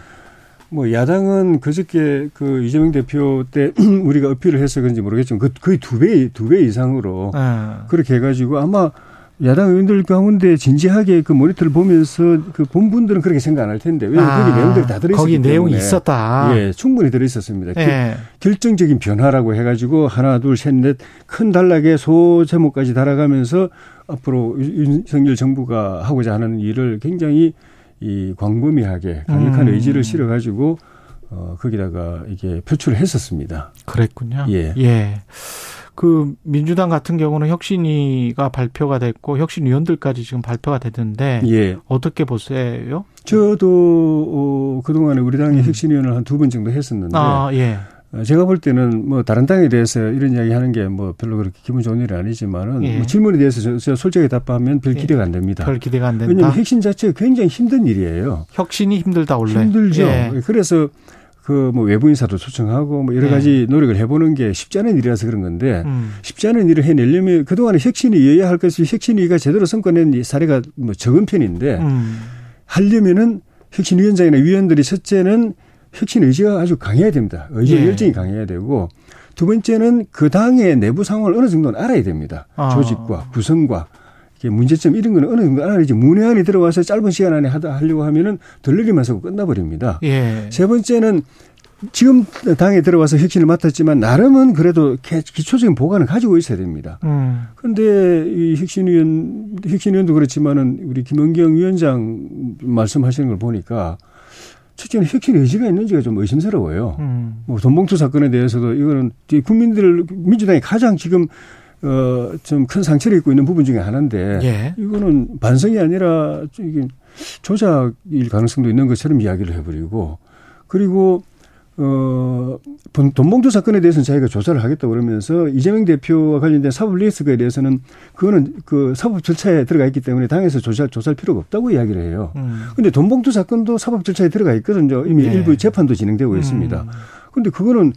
뭐 야당은 그저께 그 이재명 대표 때 우리가 어필을 해서 그런지 모르겠지만 그 거의 두 배 두 배 이상으로 네. 그렇게 해가지고 아마 야당 의원들 가운데 진지하게 그 모니터를 보면서 그 본 분들은 그렇게 생각 안 할 텐데 왜냐면 아, 거기 내용들이 다 들어있었기 거기 내용이 있었다. 예, 충분히 들어있었습니다. 예. 결정적인 변화라고 해가지고 하나 둘 셋 넷 큰 단락의 소 제목까지 달아가면서 앞으로 윤석열 정부가 하고자 하는 일을 굉장히 이 광범위하게 강력한 음. 의지를 실어가지고 어 거기다가 이게 표출을 했었습니다. 그랬군요. 예. 예. 그 민주당 같은 경우는 혁신위가 발표가 됐고 혁신위원들까지 지금 발표가 됐는데 예. 어떻게 보세요? 저도 어, 그동안에 우리 당의 음. 혁신위원을 한 두 번 정도 했었는데 아, 예. 어, 제가 볼 때는 뭐 다른 당에 대해서 이런 이야기 하는 게 뭐 별로 그렇게 기분 좋은 일은 아니지만은 예. 뭐 질문에 대해서 저, 저 솔직하게 답하면 별 예. 기대가 안 됩니다. 별 기대가 안 된다. 왜냐하면 혁신 자체가 굉장히 힘든 일이에요. 혁신이 힘들다 원래. 힘들죠. 예. 그래서 그 뭐 외부 인사도 초청하고 뭐 여러 네. 가지 네. 노력을 해보는 게 쉽지 않은 일이라서 그런 건데 음. 쉽지 않은 일을 해내려면 그동안에 혁신이 어야 할 것이 혁신위가 제대로 성과낸 사례가 뭐 적은 편인데 음. 하려면은 혁신위원장이나 위원들이 첫째는 혁신 의지가 아주 강해야 됩니다. 의지 예. 열정이 강해야 되고 두 번째는 그 당의 내부 상황을 어느 정도는 알아야 됩니다. 아. 조직과 구성과 문제점 이런 거는 어느 정도 알아야지 문외한이 들어와서 짧은 시간 안에 하다 하려고 하면은 덜리기만 하고 끝나버립니다. 예. 세 번째는 지금 당에 들어와서 혁신을 맡았지만 나름은 그래도 기초적인 보관을 가지고 있어야 됩니다. 음. 그런데 이 혁신위원 혁신위원도 그렇지만은 우리 김은경 위원장 말씀하시는 걸 보니까 첫째는 혁신 의지가 있는지가 좀 의심스러워요. 음. 뭐 돈봉투 사건에 대해서도 이거는 국민들 민주당이 가장 지금 어, 좀 큰 상처를 입고 있는 부분 중에 하나인데 예. 이거는 반성이 아니라 이게 조작일 가능성도 있는 것처럼 이야기를 해버리고 그리고 어, 돈봉투 사건에 대해서는 자기가 조사를 하겠다고 그러면서 이재명 대표와 관련된 사법 리스크에 대해서는 그거는 그 사법 절차에 들어가 있기 때문에 당에서 조사, 조사할 필요가 없다고 이야기를 해요. 음. 근데 돈봉투 사건도 사법 절차에 들어가 있거든요. 이미 네. 일부 재판도 진행되고 음. 있습니다. 근데 그거는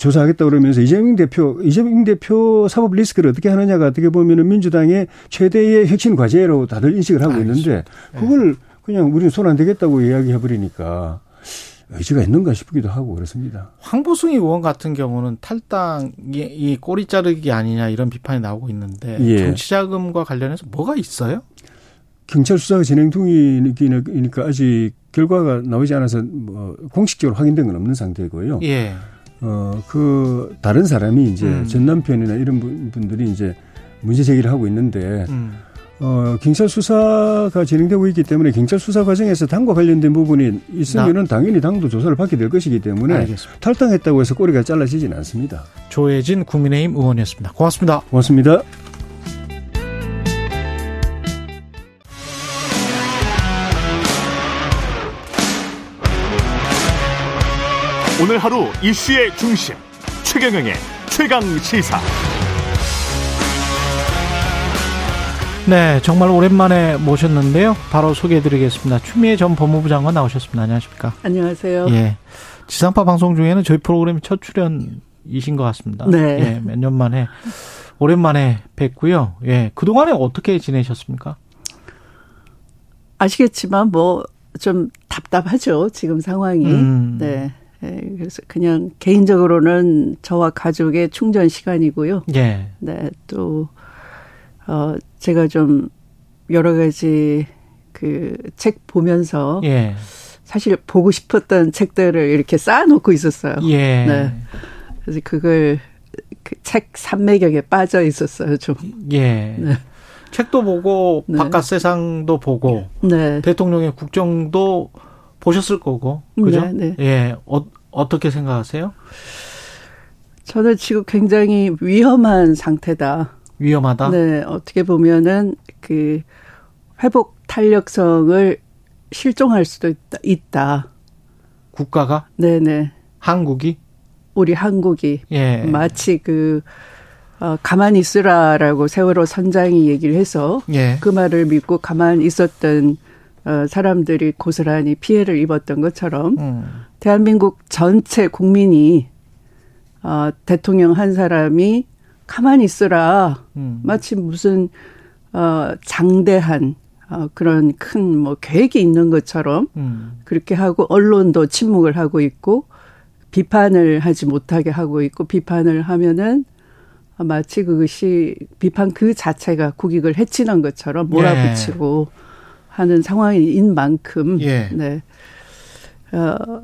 조사하겠다 그러면서 이재명 대표, 이재명 대표 사법 리스크를 어떻게 하느냐가 어떻게 보면은 민주당의 최대의 혁신 과제로 다들 인식을 하고 있는데 그걸 그냥 우리는 손안 대겠다고 이야기해 버리니까 의지가 있는가 싶기도 하고 그렇습니다. 황보승 의원 같은 경우는 탈당이 이 꼬리 자르기 아니냐 이런 비판이 나오고 있는데 예. 정치자금과 관련해서 뭐가 있어요? 경찰 수사가 진행 중이니까 아직 결과가 나오지 않아서 뭐 공식적으로 확인된 건 없는 상태고요. 예. 어, 그, 다른 사람이 이제 음. 전 남편이나 이런 분들이 이제 문제 제기를 하고 있는데, 음. 어, 경찰 수사가 진행되고 있기 때문에 경찰 수사 과정에서 당과 관련된 부분이 있으면은 당연히 당도 조사를 받게 될 것이기 때문에 알겠습니다. 탈당했다고 해서 꼬리가 잘라지지는 않습니다. 조혜진 국민의힘 의원이었습니다. 고맙습니다. 고맙습니다. 오늘 하루 이슈의 중심 최경영의 최강 시사. 네, 정말 오랜만에 모셨는데요. 바로 소개해드리겠습니다. 추미애 전 법무부 장관 나오셨습니다. 안녕하십니까? 안녕하세요. 예, 지상파 방송 중에는 저희 프로그램 첫 출연이신 것 같습니다. 네. 예, 몇 년 만에 오랜만에 뵙고요. 예, 그 동안에 어떻게 지내셨습니까? 아시겠지만 뭐 좀 답답하죠. 지금 상황이. 음. 네. 네, 그래서 그냥 개인적으로는 저와 가족의 충전 시간이고요. 예. 네, 또, 어, 제가 좀 여러 가지 그 책 보면서. 예. 사실 보고 싶었던 책들을 이렇게 쌓아놓고 있었어요. 예. 네. 그래서 그걸 그 책 산매경에 빠져 있었어요, 좀. 예. 네. 책도 보고 네. 바깥 세상도 보고 네. 대통령의 국정도 보셨을 거고 그죠? 네, 네. 예. 어, 어떻게 생각하세요? 저는 지금 굉장히 위험한 상태다. 위험하다. 네, 어떻게 보면은 그 회복 탄력성을 실종할 수도 있다. 있다. 국가가? 네네. 한국이? 우리 한국이 예. 마치 그 어, 가만히 있으라라고 세월호 선장이 얘기를 해서 예. 그 말을 믿고 가만히 있었던 어, 사람들이 고스란히 피해를 입었던 것처럼 음. 대한민국 전체 국민이 어, 대통령 한 사람이 가만히 있으라 음. 마치 무슨 어, 장대한 어, 그런 큰 뭐 계획이 있는 것처럼 음. 그렇게 하고 언론도 침묵을 하고 있고 비판을 하지 못하게 하고 있고 비판을 하면은 마치 그것이 비판 그 자체가 국익을 해치는 것처럼 몰아붙이고 예. 하는 상황인 만큼 예. 네. 어,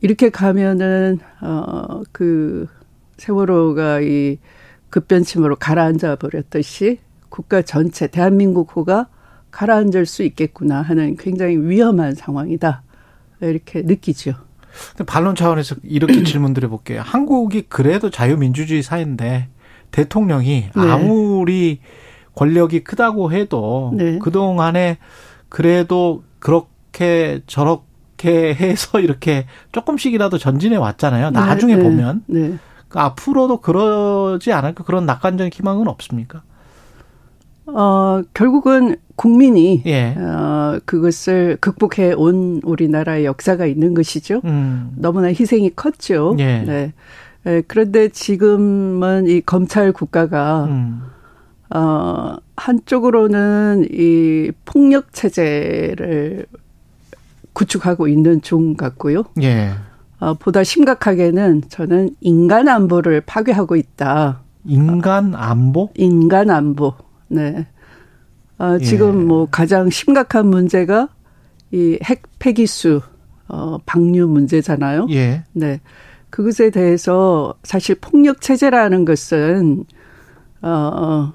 이렇게 가면은 어그 세월호가 이 급변침으로 가라앉아 버렸듯이 국가 전체 대한민국 호가 가라앉을 수 있겠구나 하는 굉장히 위험한 상황이다. 이렇게 느끼죠. 반론 차원에서 이렇게 질문드려 볼게요. 한국이 그래도 자유민주주의 사회인데 대통령이 네. 아무리 권력이 크다고 해도 네. 그동안에 그래도 그렇게 저렇게 해서 이렇게 조금씩이라도 전진해 왔잖아요. 네. 나중에 네. 보면. 네. 그 앞으로도 그러지 않을까 그런 낙관적인 희망은 없습니까? 어, 결국은 국민이 예. 어, 그것을 극복해 온 우리나라의 역사가 있는 것이죠. 음. 너무나 희생이 컸죠. 예. 네. 네. 그런데 지금은 이 검찰 국가가 음. 어, 한쪽으로는 이 폭력 체제를 구축하고 있는 중 같고요. 예. 어, 보다 심각하게는 저는 인간 안보를 파괴하고 있다. 인간 안보? 인간 안보. 네. 어, 지금 예. 뭐 가장 심각한 문제가 이 핵 폐기수 어, 방류 문제잖아요. 예. 네. 그것에 대해서 사실 폭력 체제라는 것은 어,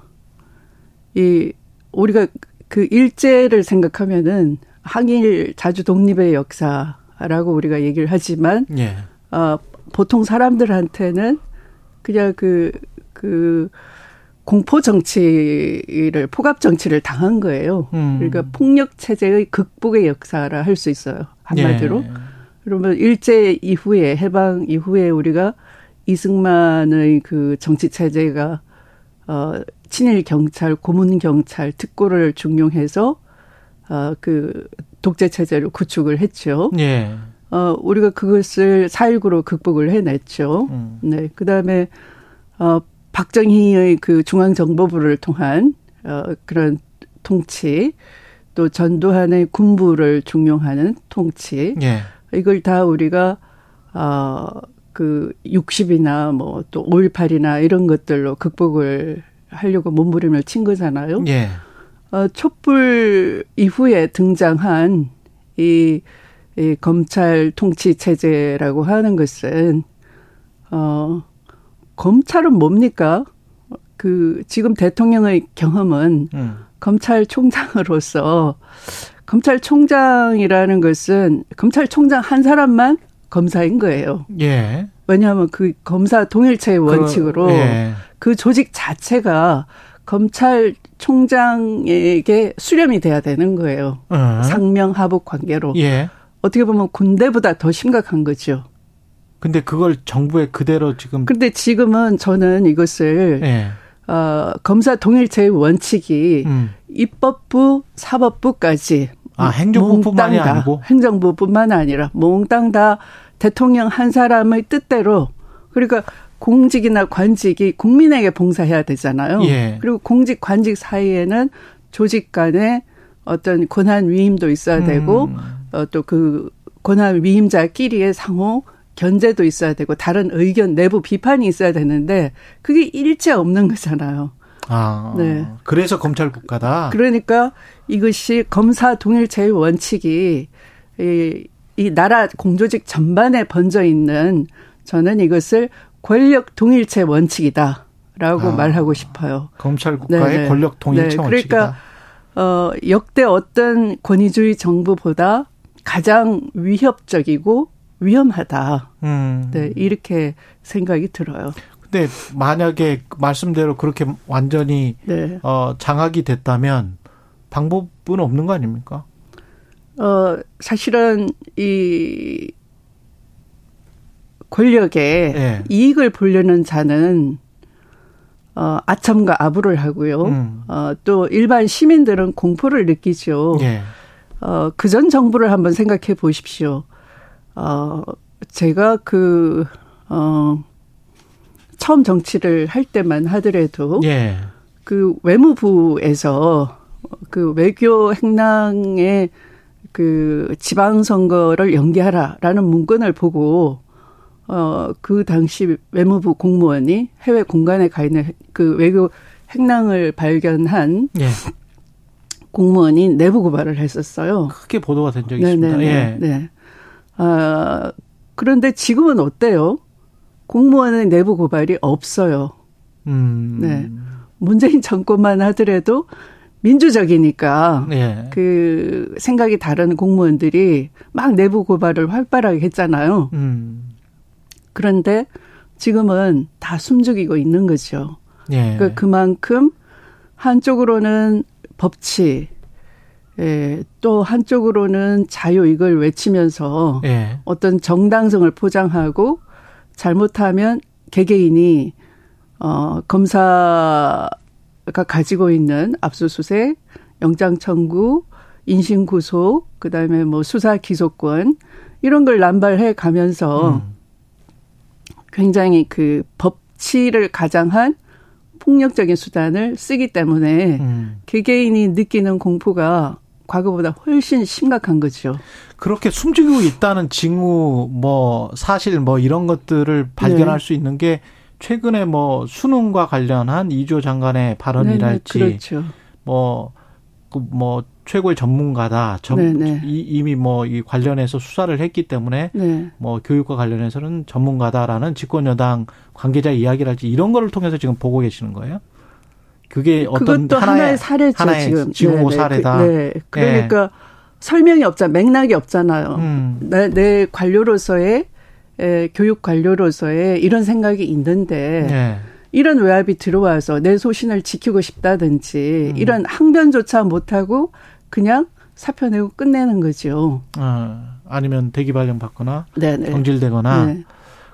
이 우리가 그 일제를 생각하면은 항일 자주 독립의 역사라고 우리가 얘기를 하지만 예. 어, 보통 사람들한테는 그냥 그, 그, 공포 정치를 포갑 정치를 당한 거예요. 음. 그러니까 폭력 체제의 극복의 역사라 할 수 있어요. 한마디로. 예. 그러면 일제 이후에 해방 이후에 우리가 이승만의 그 정치 체제가 어 친일 경찰, 고문 경찰, 특고를 중용해서 어 그 독재 체제를 구축을 했죠. 예. 어 우리가 그것을 4.19로 극복을 해냈죠. 음. 네. 그 다음에 어 박정희의 그 중앙정보부를 통한 어 그런 통치 또 전두환의 군부를 중용하는 통치 예. 이걸 다 우리가 어 그 60이나 뭐 또 5.18이나 이런 것들로 극복을 하려고 몸부림을 친 거잖아요. 예. 어 촛불 이후에 등장한 이, 이 검찰 통치 체제라고 하는 것은 어 검찰은 뭡니까? 그 지금 대통령의 경험은 음. 검찰총장으로서 검찰총장이라는 것은 검찰총장 한 사람만 검사인 거예요. 예. 왜냐하면 그 검사 동일체의 원칙으로 그, 예. 그 조직 자체가 검찰총장에게 수렴이 돼야 되는 거예요. 어. 상명하복 관계로. 예. 어떻게 보면 군대보다 더 심각한 거죠. 근데 그걸 정부에 그대로 지금. 근데 지금은 저는 이것을 예. 어, 검사 동일체의 원칙이 음. 입법부, 사법부까지 아 행정부뿐만이 아니고 행정부뿐만 아니라 몽땅 다 대통령 한 사람의 뜻대로 그러니까 공직이나 관직이 국민에게 봉사해야 되잖아요. 예. 그리고 공직 관직 사이에는 조직 간에 어떤 권한 위임도 있어야 되고 음. 어, 또 그 권한 위임자끼리의 상호 견제도 있어야 되고 다른 의견 내부 비판이 있어야 되는데 그게 일체 없는 거잖아요. 아, 네. 그래서 검찰 국가다. 그러니까 이것이 검사 동일체의 원칙이 이, 이 나라 공조직 전반에 번져 있는 저는 이것을 권력 동일체 원칙이다라고 아, 말하고 싶어요. 검찰 국가의 네네. 권력 동일체 네, 원칙이다. 그러니까 어 역대 어떤 권위주의 정부보다 가장 위협적이고 위험하다. 음. 네, 이렇게 생각이 들어요. 근데 만약에 말씀대로 그렇게 완전히 네. 어 장악이 됐다면 방법은 없는 거 아닙니까? 어 사실은 이 권력에 네. 이익을 보려는 자는 어 아첨과 아부를 하고요. 음. 어 또 일반 시민들은 공포를 느끼죠. 네. 어 그 전 정부를 한번 생각해 보십시오. 어 제가 그 어 처음 정치를 할 때만 하더라도 예. 그 외무부에서 그 외교 행랑의 그 지방 선거를 연기하라라는 문건을 보고 어그 당시 외무부 공무원이 해외 공간에 가 있는 그 외교 행랑을 발견한 예. 공무원이 내부 고발을 했었어요. 크게 보도가 된 적이 네네네. 있습니다. 예. 네. 아 그런데 지금은 어때요? 공무원의 내부 고발이 없어요. 음. 네. 문재인 정권만 하더라도 민주적이니까 예. 그 생각이 다른 공무원들이 막 내부 고발을 활발하게 했잖아요. 음. 그런데 지금은 다 숨죽이고 있는 거죠. 예. 그 그만큼 한쪽으로는 법치, 예, 또 한쪽으로는 자유 이걸 외치면서 예. 어떤 정당성을 포장하고 잘못하면 개개인이 어 검사가 가지고 있는 압수수색, 영장 청구, 인신 구속, 그다음에 뭐 수사 기소권 이런 걸 남발해 가면서 음. 굉장히 그 법치를 가장한 폭력적인 수단을 쓰기 때문에 음. 개개인이 느끼는 공포가 과거보다 훨씬 심각한 거죠. 그렇게 숨지고 있다는 징후 뭐 사실 뭐 이런 것들을 발견할 네. 수 있는 게 최근에 뭐 수능과 관련한 이조 장관의 발언이랄지 네네, 그렇죠. 뭐, 그 뭐 최고의 전문가다. 전, 이, 이미 뭐 이 관련해서 수사를 했기 때문에 네. 뭐 교육과 관련해서는 전문가다라는 집권 여당 관계자 이야기랄지 이런 거를 통해서 지금 보고 계시는 거예요? 그게 어떤 그것도 하나의, 사례죠 하나의 지금 징후 사례다. 그, 네. 그러니까 네. 설명이 없잖아. 맥락이 없잖아요. 음. 내, 내 관료로서의 에, 교육 관료로서의 이런 생각이 있는데 네. 이런 외압이 들어와서 내 소신을 지키고 싶다든지 음. 이런 항변조차 못하고 그냥 사표 내고 끝내는 거죠. 아, 아니면 대기 발령 받거나 네네. 경질되거나. 네.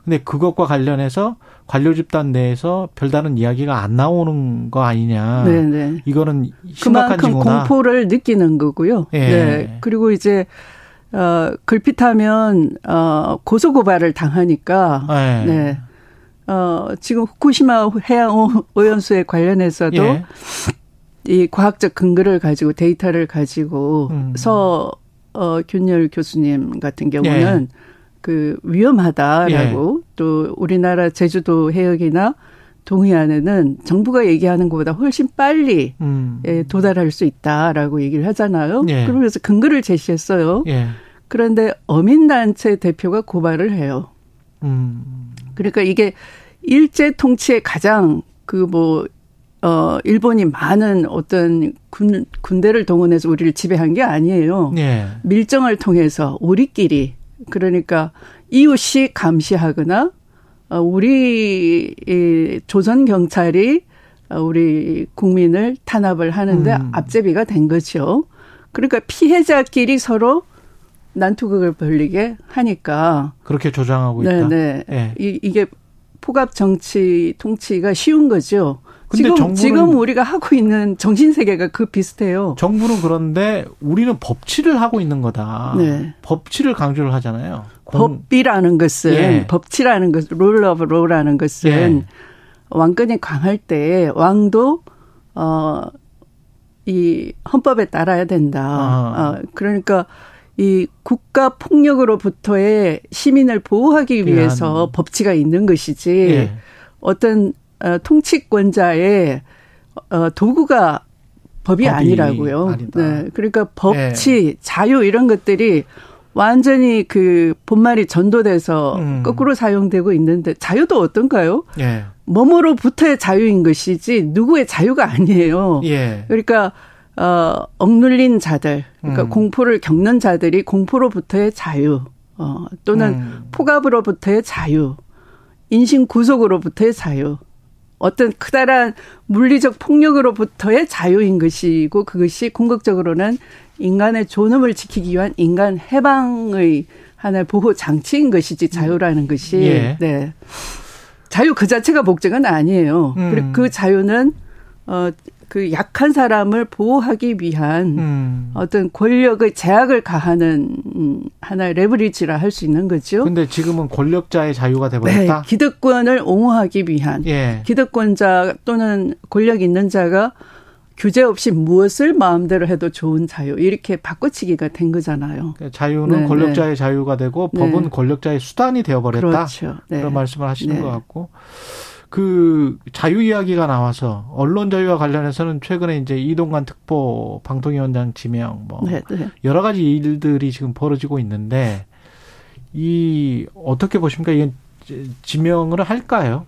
근데 그것과 관련해서 관료 집단 내에서 별다른 이야기가 안 나오는 거 아니냐. 네네. 이거는 심각한 그만큼 징후다. 공포를 느끼는 거고요. 예. 네. 그리고 이제 어 글핏하면 어 고소 고발을 당하니까 예. 네. 어 지금 후쿠시마 해양 오염수에 관련해서도 예. 이 과학적 근거를 가지고 데이터를 가지고 음. 서 어, 균열 교수님 같은 경우는 예. 그 위험하다라고 예. 또 우리나라 제주도 해역이나 동해안에는 정부가 얘기하는 것보다 훨씬 빨리 음. 예, 도달할 수 있다라고 얘기를 하잖아요. 예. 그러면서 근거를 제시했어요. 예. 그런데 어민단체 대표가 고발을 해요. 음. 그러니까 이게 일제 통치의 가장 그 뭐, 어, 일본이 많은 어떤 군, 군대를 동원해서 우리를 지배한 게 아니에요. 예. 밀정을 통해서 우리끼리 그러니까 이웃이 감시하거나 어, 우리 조선 경찰이 어, 우리 국민을 탄압을 하는데 음. 앞제비가 된 거죠. 그러니까 피해자끼리 서로 난투극을 벌리게 하니까 그렇게 조장하고 있다. 네네. 네. 이, 이게 폭압 정치 통치가 쉬운 거죠. 지금 지금 우리가 하고 있는 정신 세계가 그 비슷해요. 정부는 그런데 우리는 법치를 하고 있는 거다. 네. 법치를 강조를 하잖아요. 법이라는 것은 예. 법치라는 것, rule of law라는 것은 예. 왕권이 강할 때 왕도 어이 헌법에 따라야 된다. 아. 어, 그러니까 이 국가 폭력으로부터의 시민을 보호하기 위해서 법치가 있는 것이지 예. 어떤 어, 통치권자의 어, 도구가 법이, 법이 아니라고요. 아니다. 네. 그러니까 법치, 예. 자유 이런 것들이 완전히 그 본말이 전도돼서 음. 거꾸로 사용되고 있는데 자유도 어떤가요? 예. 뭐뭐로부터의 자유인 것이지 누구의 자유가 아니에요. 예. 그러니까 어 억눌린 자들, 그러니까 음. 공포를 겪는 자들이 공포로부터의 자유, 어 또는 음. 포갑으로부터의 자유, 인신 구속으로부터의 자유. 어떤 크다란 물리적 폭력으로부터의 자유인 것이고 그것이 궁극적으로는 인간의 존엄을 지키기 위한 인간 해방의 하나의 보호 장치인 것이지 자유라는 것이 예. 네. 자유 그 자체가 목적은 아니에요. 음. 그리고 그 자유는 어 그 약한 사람을 보호하기 위한 음. 어떤 권력의 제약을 가하는 음, 하나의 레버리지라 할 수 있는 거죠. 근데 지금은 권력자의 자유가 돼버렸다. 네, 기득권을 옹호하기 위한 예. 기득권자 또는 권력 있는 자가 규제 없이 무엇을 마음대로 해도 좋은 자유 이렇게 바꿔치기가 된 거잖아요. 그러니까 자유는 네, 권력자의 네. 자유가 되고 법은 네. 권력자의 수단이 되어버렸다. 그렇죠. 네. 그런 말씀을 하시는 네. 것 같고. 그 자유 이야기가 나와서 언론 자유와 관련해서는 최근에 이제 이동관 특보 방통위원장 지명 뭐 네, 네. 여러 가지 일들이 지금 벌어지고 있는데 이 어떻게 보십니까? 이게 지명을 할까요?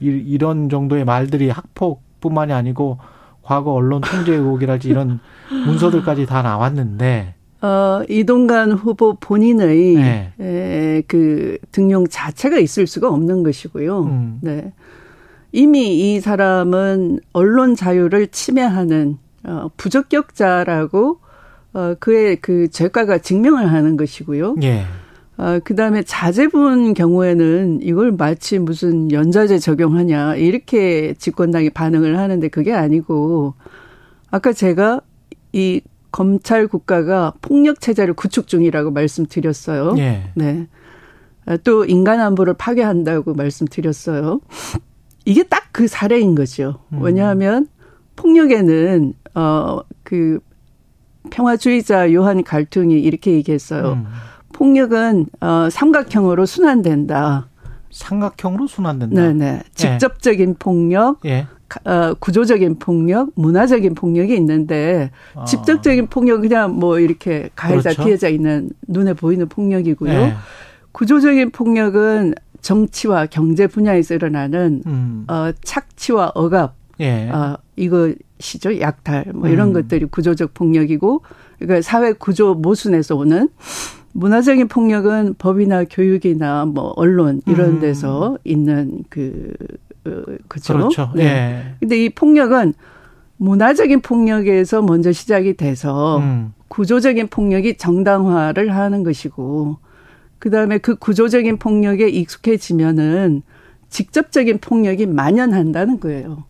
이, 런 정도의 말들이 학폭뿐만이 아니고 과거 언론 통제 의혹이랄지 이런 문서들까지 다 나왔는데 어, 이동관 후보 본인의 네. 에, 그 등용 자체가 있을 수가 없는 것이고요. 음. 네. 이미 이 사람은 언론 자유를 침해하는 어, 부적격자라고 어, 그의 그 죄가가 증명을 하는 것이고요. 예. 어, 그 다음에 자제분 경우에는 이걸 마치 무슨 연좌제 적용하냐, 이렇게 집권당이 반응을 하는데 그게 아니고, 아까 제가 이 검찰 국가가 폭력 체제를 구축 중이라고 말씀드렸어요. 예. 네. 아, 또 인간 안보를 파괴한다고 말씀드렸어요. 이게 딱 그 사례인 거죠. 음. 왜냐하면 폭력에는 어그 평화주의자 요한 갈퉁이 이렇게 얘기했어요. 음. 폭력은 어 삼각형으로 순환된다. 삼각형으로 순환된다. 네네. 예. 직접적인 예. 폭력, 예. 어, 구조적인 폭력, 문화적인 폭력이 있는데 아. 직접적인 폭력 그냥 뭐 이렇게 가해자 그렇죠. 피해자 있는 눈에 보이는 폭력이고요. 네. 구조적인 폭력은 정치와 경제 분야에서 일어나는 음. 어, 착취와 억압, 예. 어, 이것이죠 약탈 뭐 이런 음. 것들이 구조적 폭력이고 그러니까 사회 구조 모순에서 오는 문화적인 폭력은 법이나 교육이나 뭐 언론 이런 음. 데서 음. 있는 그 그렇죠. 그렇죠. 네. 예. 근데 이 폭력은 문화적인 폭력에서 먼저 시작이 돼서 음. 구조적인 폭력이 정당화를 하는 것이고 그다음에 그 구조적인 폭력에 익숙해지면은 직접적인 폭력이 만연한다는 거예요.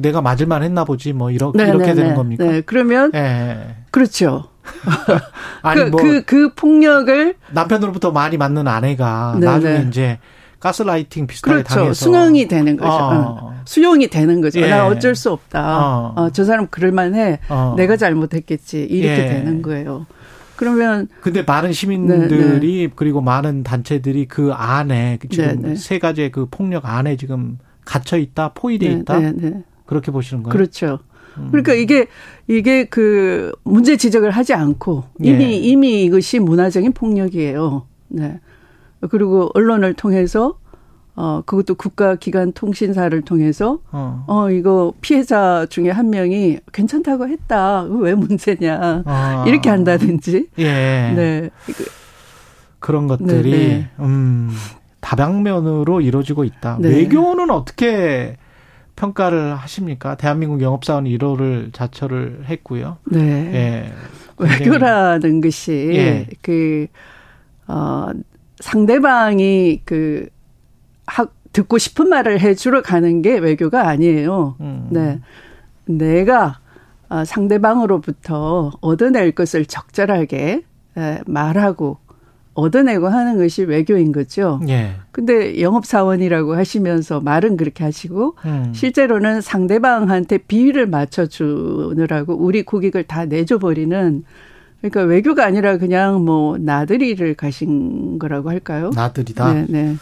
내가 맞을만 했나 보지 뭐 이렇게 네네네. 이렇게 되는 겁니까? 네. 그러면 예. 그렇죠. 아니 그, 뭐 그, 그 폭력을 남편으로부터 많이 맞는 아내가 네네. 나중에 이제 가스라이팅 비슷하게 그렇죠. 당해서 수능이 되는 거죠. 어. 어. 수용이 되는 거죠. 예. 나 어쩔 수 없다. 어. 어, 저 사람 그럴만해. 어. 내가 잘못했겠지. 이렇게 예. 되는 거예요. 그러면 근데 많은 시민들이 네, 네. 그리고 많은 단체들이 그 안에 지금 네, 네. 세 가지의 그 폭력 안에 지금 갇혀 있다, 포위돼 네, 있다. 네, 그렇게 보시는 거예요? 그렇죠. 음. 그러니까 이게 이게 그 문제 지적을 하지 않고 이미 예. 이미 이것이 문화적인 폭력이에요. 네. 그리고 언론을 통해서 어 그것도 국가 기관 통신사를 통해서 어. 어 이거 피해자 중에 한 명이 괜찮다고 했다. 왜 문제냐. 아. 이렇게 한다든지. 예. 네. 그런 것들이 네, 네. 음 다방면으로 이루어지고 있다. 네. 외교는 어떻게 평가를 하십니까? 대한민국 영업사원 1호를 자처를 했고요. 네. 예. 외교라는 것이 예. 그 어, 상대방이 그 학, 듣고 싶은 말을 해주러 가는 게 외교가 아니에요. 음. 네. 내가 어, 상대방으로부터 얻어낼 것을 적절하게 말하고 얻어내고 하는 것이 외교인 거죠. 예. 근데 영업사원이라고 하시면서 말은 그렇게 하시고 음. 실제로는 상대방한테 비위를 맞춰주느라고 우리 고객을 다 내줘버리는 그러니까 외교가 아니라 그냥 뭐 나들이를 가신 거라고 할까요? 나들이다. 네, 네.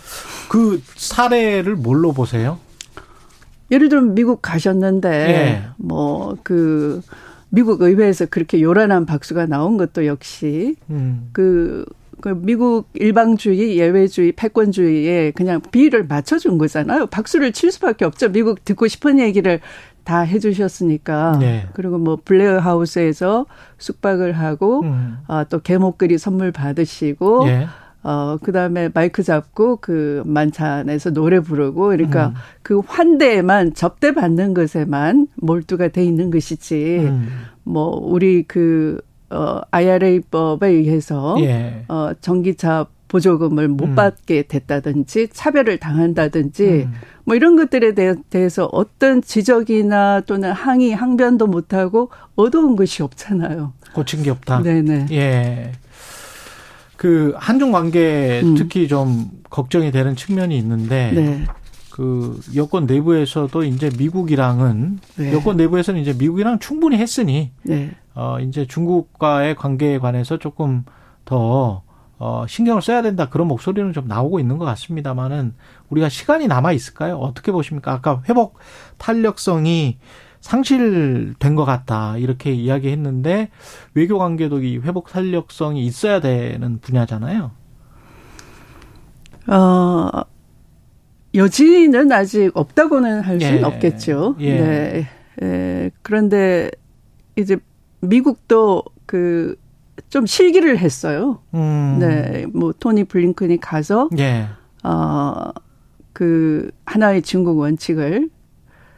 그 사례를 뭘로 보세요? 예를 들면 미국 가셨는데 네. 뭐그 미국 의회에서 그렇게 요란한 박수가 나온 것도 역시 음. 그, 그 미국 일방주의, 예외주의, 패권주의에 그냥 비를 맞춰준 거잖아요. 박수를 칠 수밖에 없죠. 미국 듣고 싶은 얘기를 다 해주셨으니까. 네. 그리고 뭐 블레어 하우스에서 숙박을 하고 음. 아, 또 개목걸이 선물 받으시고. 네. 어, 그 다음에 마이크 잡고 그 만찬에서 노래 부르고, 그러니까 음. 그 환대에만 접대받는 것에만 몰두가 돼 있는 것이지, 음. 뭐, 우리 그, 어, IRA법에 의해서, 예. 어, 전기차 보조금을 못 음. 받게 됐다든지, 차별을 당한다든지, 음. 뭐 이런 것들에 대 해서 어떤 지적이나 또는 항의, 항변도 못하고 얻어온 것이 없잖아요. 고친 게 없다. 네네. 예. 그 한중 관계 음. 특히 좀 걱정이 되는 측면이 있는데 네. 그 여권 내부에서도 이제 미국이랑은 네. 여권 내부에서는 이제 미국이랑 충분히 했으니 네. 어 이제 중국과의 관계에 관해서 조금 더 어, 신경을 써야 된다 그런 목소리는 좀 나오고 있는 것 같습니다만은 우리가 시간이 남아 있을까요? 어떻게 보십니까? 아까 회복 탄력성이 상실된 것 같다 이렇게 이야기했는데 외교 관계도 이 회복 탄력성이 있어야 되는 분야잖아요. 어 여지는 아직 없다고는 할 수는 예. 없겠죠. 예. 네. 예. 그런데 이제 미국도 그 좀 실기를 했어요. 음. 네, 뭐 토니 블링컨이 가서 예. 어그 하나의 중국 원칙을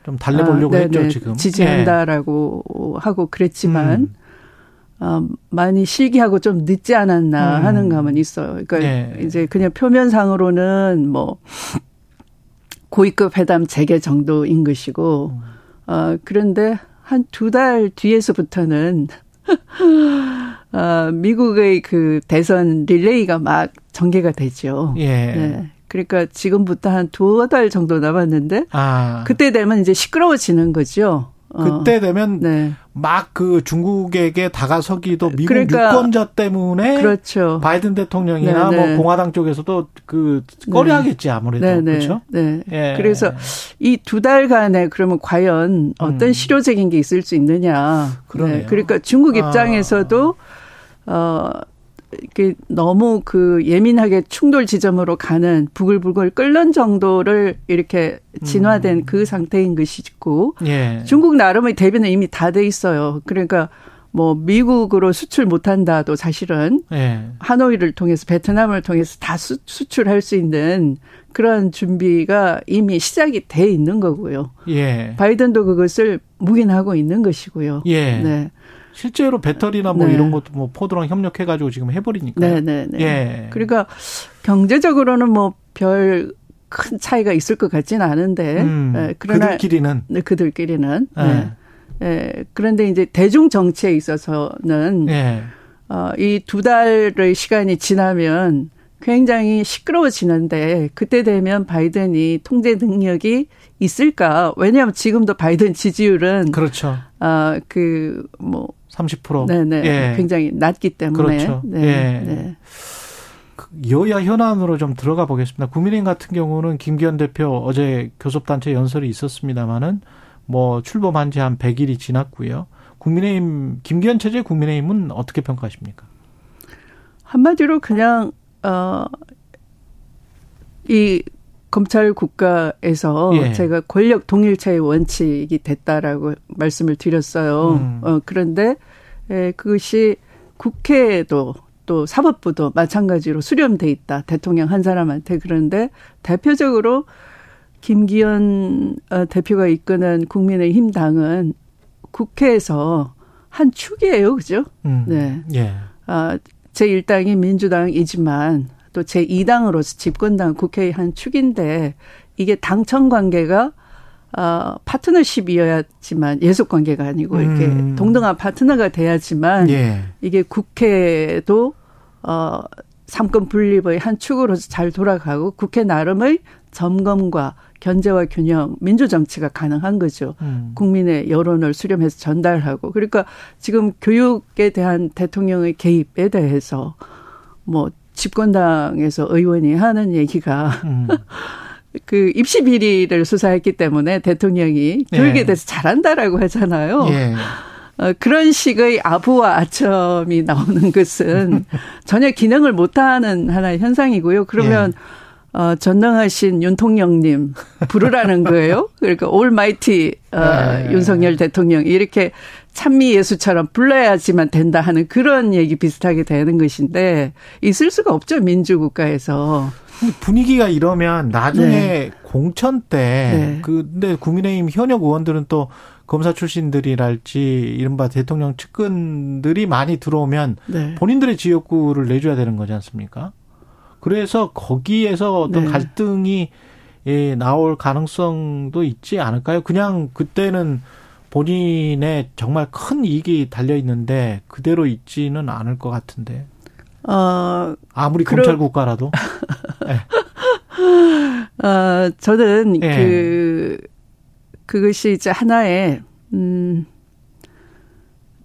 좀 달래보려고 아, 했죠 지금 지지한다라고 네. 하고 그랬지만 음. 어, 많이 실기하고 좀 늦지 않았나 음. 하는 감은 있어요. 그러니까 네. 이제 그냥 표면상으로는 뭐 고위급 회담 재개 정도인 것이고 음. 어, 그런데 한 두 달 뒤에서부터는 어, 미국의 그 대선 릴레이가 막 전개가 되죠. 예. 네. 그러니까 지금부터 한 두어 달 정도 남았는데 아. 그때 되면 이제 시끄러워지는 거죠. 어. 그때 되면 네. 막 그 중국에게 다가서기도 미국 그러니까, 유권자 때문에 그렇죠. 바이든 대통령이나 네네. 뭐 네. 공화당 쪽에서도 그 꺼려하겠지 아무래도 네네. 네. 그렇죠. 네. 예. 그래서 이 두 달간에 그러면 과연 어떤 음. 실효적인 게 있을 수 있느냐. 그러네요. 네. 그러니까 중국 입장에서도 아. 어 그 너무 그 예민하게 충돌 지점으로 가는 부글부글 끓는 정도를 이렇게 진화된 음. 그 상태인 것이고 예. 중국 나름의 대비는 이미 다 돼 있어요. 그러니까 뭐 미국으로 수출 못한다도 사실은 예. 하노이를 통해서 베트남을 통해서 다 수, 수출할 수 있는 그런 준비가 이미 시작이 돼 있는 거고요. 예. 바이든도 그것을 묵인하고 있는 것이고요. 예. 네. 실제로 배터리나 뭐 네. 이런 것도 뭐 포드랑 협력해가지고 지금 해버리니까. 네네네. 네, 네. 예. 그러니까 경제적으로는 뭐 별 큰 차이가 있을 것 같지는 않은데. 음, 네, 그러나 그들끼리는. 네, 그들끼리는. 네. 네. 예. 그런데 이제 대중 정치에 있어서는 예. 어, 이 두 달의 시간이 지나면 굉장히 시끄러워지는데 그때 되면 바이든이 통제 능력이 있을까? 왜냐하면 지금도 바이든 지지율은 그렇죠. 아그뭐 30%. 네네. 예. 굉장히 낮기 때문에. 그렇죠. 네. 예. 네. 그 여야 현안으로 좀 들어가 보겠습니다. 국민의힘 같은 경우는 김기현 대표 어제 교섭단체 연설이 있었습니다마는 뭐 출범한 지 한 100일이 지났고요. 국민의힘 김기현 체제 국민의힘은 어떻게 평가하십니까? 한마디로 그냥 어이 검찰 국가에서 예. 제가 권력 동일체의 원칙이 됐다라고 말씀을 드렸어요. 음. 어, 그런데 에, 그것이 국회에도 또 사법부도 마찬가지로 수렴돼 있다. 대통령 한 사람한테 그런데 대표적으로 김기현 어, 대표가 이끄는 국민의힘 당은 국회에서 한 축이에요, 그죠? 음. 네. 예. 아, 제 1당이 민주당이지만 또 제2당으로서 집권당 국회의 한 축인데 이게 당청 관계가 어, 파트너십이어야지만 예속 관계가 아니고 이렇게 음. 동등한 파트너가 돼야지만 예. 이게 국회도 어, 삼권 분립의 한 축으로서 잘 돌아가고 국회 나름의 점검과 견제와 균형, 민주 정치가 가능한 거죠. 음. 국민의 여론을 수렴해서 전달하고 그러니까 지금 교육에 대한 대통령의 개입에 대해서 뭐 집권당에서 의원이 하는 얘기가 음. 그 입시 비리를 수사했기 때문에 대통령이 예. 교육에 대해서 잘한다라고 하잖아요. 예. 어, 그런 식의 아부와 아첨이 나오는 것은 전혀 기능을 못하는 하나의 현상이고요. 그러면 예. 어, 전능하신 윤통령님 부르라는 거예요. 그러니까 올마이티 어, 예. 윤석열 대통령 이렇게 찬미 예수처럼 불러야지만 된다 하는 그런 얘기 비슷하게 되는 것인데 있을 수가 없죠 민주국가에서. 분위기가 이러면 나중에 네. 공천 때 네. 근데 국민의힘 현역 의원들은 또 검사 출신들이랄지 이른바 대통령 측근들이 많이 들어오면 네. 본인들의 지역구를 내줘야 되는 거지 않습니까? 그래서 거기에서 어떤 네. 갈등이 예, 나올 가능성도 있지 않을까요? 그냥 그때는 본인의 정말 큰 이익이 달려 있는데 그대로 있지는 않을 것 같은데. 어, 아무리 그러... 검찰 국가라도. 네. 어, 저는 네. 그 그것이 이제 하나의 음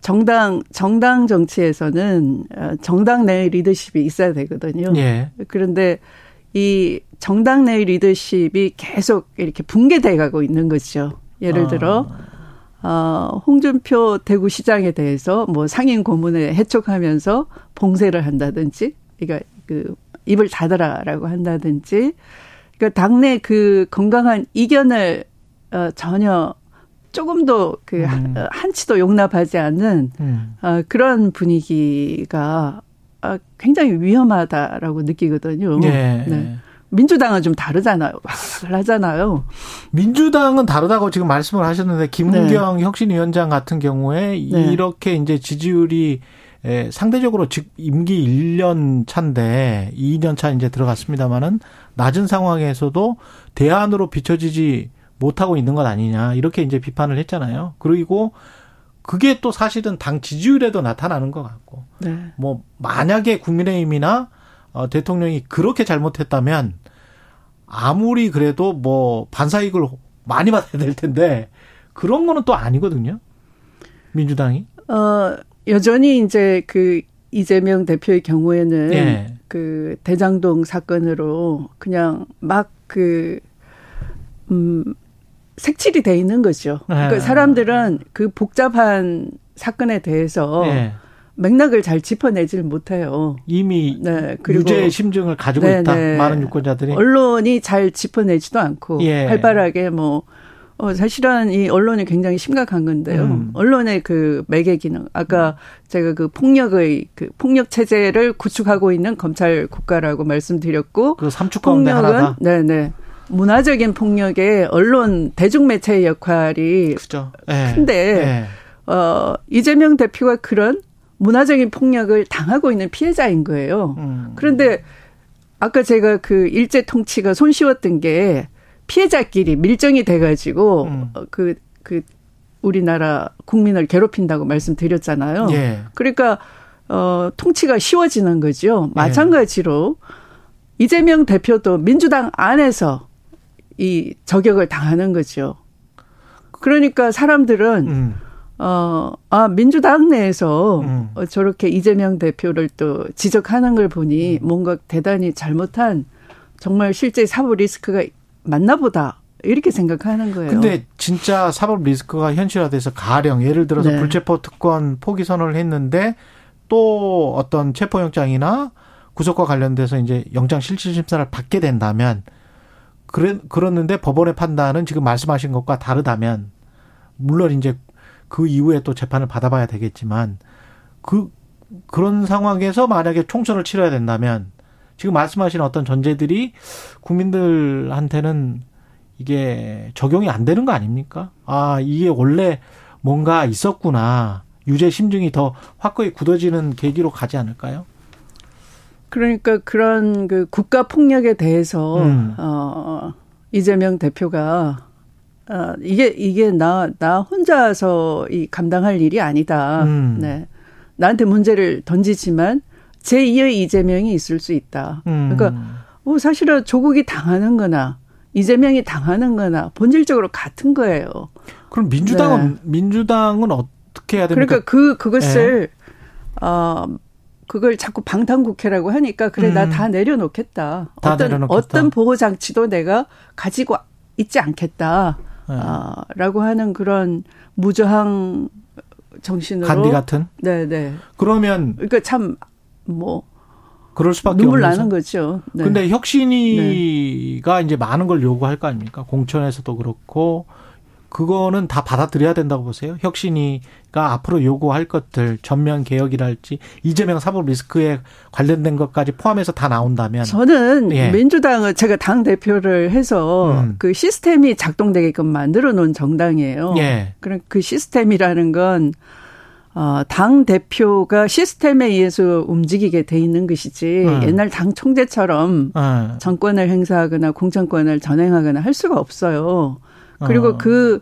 정당 정당 정치에서는 어, 정당 내의 리더십이 있어야 되거든요. 예. 그런데 이 정당 내의 리더십이 계속 이렇게 붕괴돼 가고 있는 거죠. 예를 들어 어, 홍준표 대구시장에 대해서 뭐 상임 고문에 해촉하면서 봉쇄를 한다든지, 그러니까 그 입을 닫아라라고 한다든지, 그러니까 당내 그 건강한 이견을 어, 전혀 조금도 그 음. 어, 한치도 용납하지 않는 음. 어, 그런 분위기가 어, 굉장히 위험하다라고 느끼거든요. 네. 네. 민주당은 좀 다르잖아요. 하잖아요. 민주당은 다르다고 지금 말씀을 하셨는데 김은경 네. 혁신위원장 같은 경우에 네. 이렇게 이제 지지율이 상대적으로 즉 임기 1년 차인데 2년 차 이제 들어갔습니다마는 낮은 상황에서도 대안으로 비춰지지 못하고 있는 것 아니냐 이렇게 이제 비판을 했잖아요. 그리고 그게 또 사실은 당 지지율에도 나타나는 것 같고 네. 뭐 만약에 국민의힘이나 어, 대통령이 그렇게 잘못했다면 아무리 그래도 뭐 반사이익을 많이 받아야 될 텐데 그런 거는 또 아니거든요. 민주당이. 어, 여전히 이제 그 이재명 대표의 경우에는 네. 그 대장동 사건으로 그냥 막 그, 음, 색칠이 돼 있는 거죠. 그러니까 네. 사람들은 그 복잡한 사건에 대해서 네. 맥락을 잘 짚어내질 못해요. 이미 네, 그리고 유죄 심증을 가지고 네, 있다. 네. 많은 유권자들이 언론이 잘 짚어내지도 않고 예. 활발하게 뭐 어, 사실은 이 언론이 굉장히 심각한 건데요. 음. 언론의 그 매개 기능. 아까 제가 그 폭력의 그 폭력 체제를 구축하고 있는 검찰 국가라고 말씀드렸고. 그 삼축 가운데 하나다. 네네. 문화적인 폭력의 언론 대중매체의 역할이 그죠. 네. 큰데 네. 어 이재명 대표가 그런 문화적인 폭력을 당하고 있는 피해자인 거예요. 음. 그런데 아까 제가 그 일제 통치가 손쉬웠던 게 피해자끼리 밀정이 돼가지고 음. 어, 그, 그 우리나라 국민을 괴롭힌다고 말씀드렸잖아요. 예. 그러니까 어 통치가 쉬워지는 거죠. 예. 마찬가지로 예. 이재명 대표도 민주당 안에서 이 저격을 당하는 거죠. 그러니까 사람들은 음. 어, 아, 민주당 내에서 음. 어, 저렇게 이재명 대표를 또 지적하는 걸 보니 음. 뭔가 대단히 잘못한 정말 실제 사법 리스크가 맞나 보다. 이렇게 생각하는 거예요. 근데 진짜 사법 리스크가 현실화돼서 가령 예를 들어서 네. 불체포 특권 포기 선언을 했는데 또 어떤 체포영장이나 구속과 관련돼서 이제 영장 실질 심사를 받게 된다면 그래 그렇는데 법원의 판단은 지금 말씀하신 것과 다르다면 물론 이제 그 이후에 또 재판을 받아봐야 되겠지만 그 그런 상황에서 만약에 총선을 치러야 된다면 지금 말씀하신 어떤 전제들이 국민들한테는 이게 적용이 안 되는 거 아닙니까? 아, 이게 원래 뭔가 있었구나. 유죄 심증이 더 확고히 굳어지는 계기로 가지 않을까요? 그러니까 그런 그 국가 폭력에 대해서 음. 어 이재명 대표가 어, 이게, 이게 나, 나 혼자서 이 감당할 일이 아니다. 음. 네. 나한테 문제를 던지지만 제2의 이재명이 있을 수 있다. 음. 그러니까, 뭐 사실은 조국이 당하는 거나 이재명이 당하는 거나 본질적으로 같은 거예요. 그럼 민주당은 네. 민주당은 어떻게 해야 됩니까? 그러니까 그 그것을 네. 어 그걸 자꾸 방탄국회라고 하니까 그래 음. 나다 내려놓겠다. 다 어떤 내려놓겠다. 어떤 보호 장치도 내가 가지고 있지 않겠다. 네. 어, 라고 하는 그런 무저항 정신으로 간디 같은. 네, 네. 그러면 그러니까 참뭐 그럴 수밖에 눈물 나는 거죠. 네. 근데 혁신이가 네. 이제 많은 걸 요구할 거 아닙니까? 공천에서도 그렇고 그거는 다 받아들여야 된다고 보세요. 혁신이 가 앞으로 요구할 것들 전면 개혁이랄지 이재명 사법 리스크에 관련된 것까지 포함해서 다 나온다면 저는 예. 민주당은 제가 당 대표를 해서 음. 그 시스템이 작동되게끔 만들어 놓은 정당이에요. 예. 그런 그 시스템이라는 건 어, 당 대표가 시스템에 의해서 움직이게 돼 있는 것이지 음. 옛날 당 총재처럼 음. 정권을 행사하거나 공천권을 전행하거나 할 수가 없어요. 그리고 어. 그,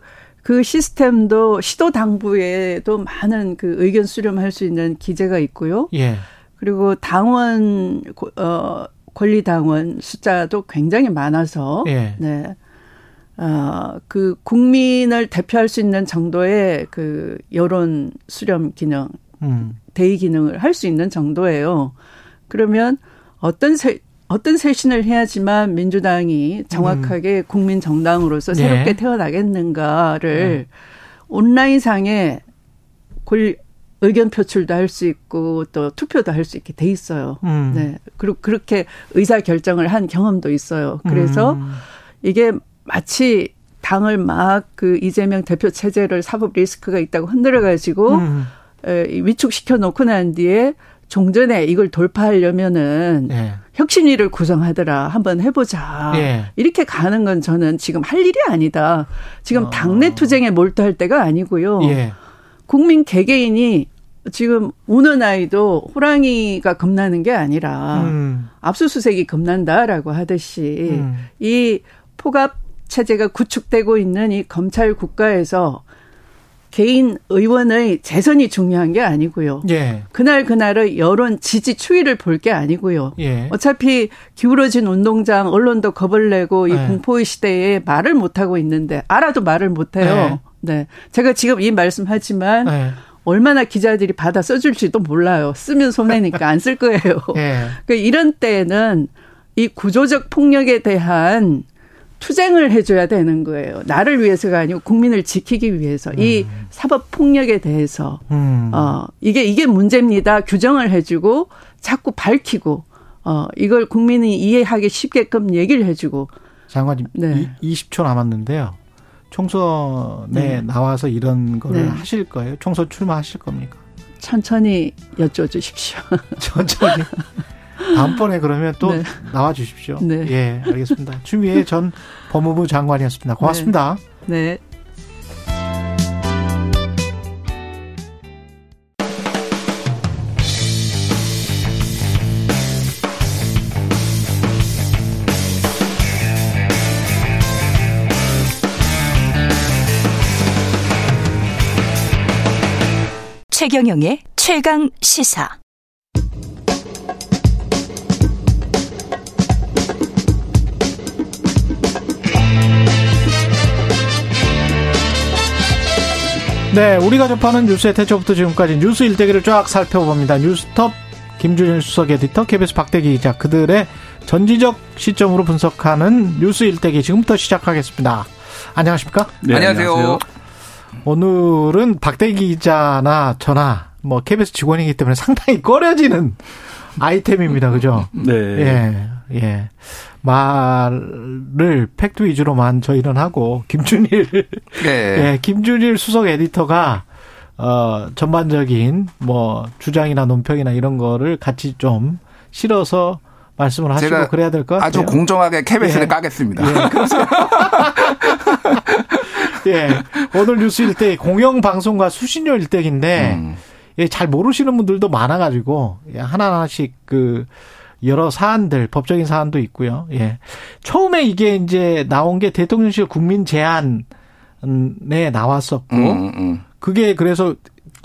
그 시스템도 시도 당부에도 많은 그 의견 수렴할 수 있는 기재가 있고요. 예. 그리고 당원, 어, 권리 당원 숫자도 굉장히 많아서. 예. 네. 어, 그 국민을 대표할 수 있는 정도의 그 여론 수렴 기능, 음. 대의 기능을 할 수 있는 정도예요. 그러면 어떤 세, 어떤 쇄신을 해야지만 민주당이 정확하게 음. 국민 정당으로서 새롭게 네. 태어나겠는가를 네. 온라인상에 골 의견 표출도 할 수 있고 또 투표도 할 수 있게 돼 있어요. 음. 네. 그리고 그렇게 의사 결정을 한 경험도 있어요. 그래서 음. 이게 마치 당을 막 그 이재명 대표 체제를 사법 리스크가 있다고 흔들어 가지고 음. 위축시켜 놓고 난 뒤에 종전에 이걸 돌파하려면은 네. 혁신위를 구성하더라. 한번 해보자. 네. 이렇게 가는 건 저는 지금 할 일이 아니다. 지금 어. 당내 투쟁에 몰두할 때가 아니고요. 예. 국민 개개인이 지금 우는 아이도 호랑이가 겁나는 게 아니라 음. 압수수색이 겁난다라고 하듯이 음. 이 포갑 체제가 구축되고 있는 이 검찰 국가에서 개인 의원의 재선이 중요한 게 아니고요. 예. 그날 그날의 여론 지지 추이를 볼 게 아니고요. 예. 어차피 기울어진 운동장 언론도 겁을 내고 이 예. 공포의 시대에 말을 못 하고 있는데 알아도 말을 못 해요. 예. 네. 제가 지금 이 말씀하지만 예. 얼마나 기자들이 받아 써줄지도 몰라요. 쓰면 손해니까 안 쓸 거예요. 예. 그러니까 이런 때는 이 구조적 폭력에 대한 투쟁을 해줘야 되는 거예요. 나를 위해서가 아니고 국민을 지키기 위해서 음. 이 사법 폭력에 대해서 음. 어 이게 이게 문제입니다. 규정을 해주고 자꾸 밝히고 어 이걸 국민이 이해하기 쉽게끔 얘기를 해주고 장관님 네. 20초 남았는데요. 총선에 네. 나와서 이런 거를 네. 하실 거예요? 총선 출마하실 겁니까? 천천히 여쭤 주십시오. 천천히. 다음번에 그러면 또 네. 나와 주십시오. 네. 예, 알겠습니다. 추미애 전 법무부 장관이었습니다. 고맙습니다. 네. 네. 최경영의 최강 시사. 네, 우리가 접하는 뉴스의 태초부터 지금까지 뉴스 일대기를 쫙 살펴봅니다. 뉴스톱 김준일 수석 에디터, KBS 박대기 기자, 그들의 전지적 시점으로 분석하는 뉴스 일대기 지금부터 시작하겠습니다. 안녕하십니까? 네, 안녕하세요. 오늘은 박대기 기자나 저나 뭐 KBS 직원이기 때문에 상당히 꺼려지는 아이템입니다. 그죠? 네. 예, 예. 말을 팩트 위주로만 저희는 하고 김준일 네. 예, 김준일 수석 에디터가 어 전반적인 뭐 주장이나 논평이나 이런 거를 같이 좀 실어서 말씀을 하시고 그래야 될 것 같아요. 아주 공정하게 캐베스를 예. 까겠습니다. 예, 예. 오늘 뉴스 일대 공영 방송과 수신료 일대기인데 음. 예, 잘 모르시는 분들도 많아가지고 예, 하나하나씩 그 여러 사안들, 법적인 사안도 있고요. 예. 처음에 이게 이제 나온 게 대통령실 국민 제안에 나왔었고, 음, 음. 음. 그게 그래서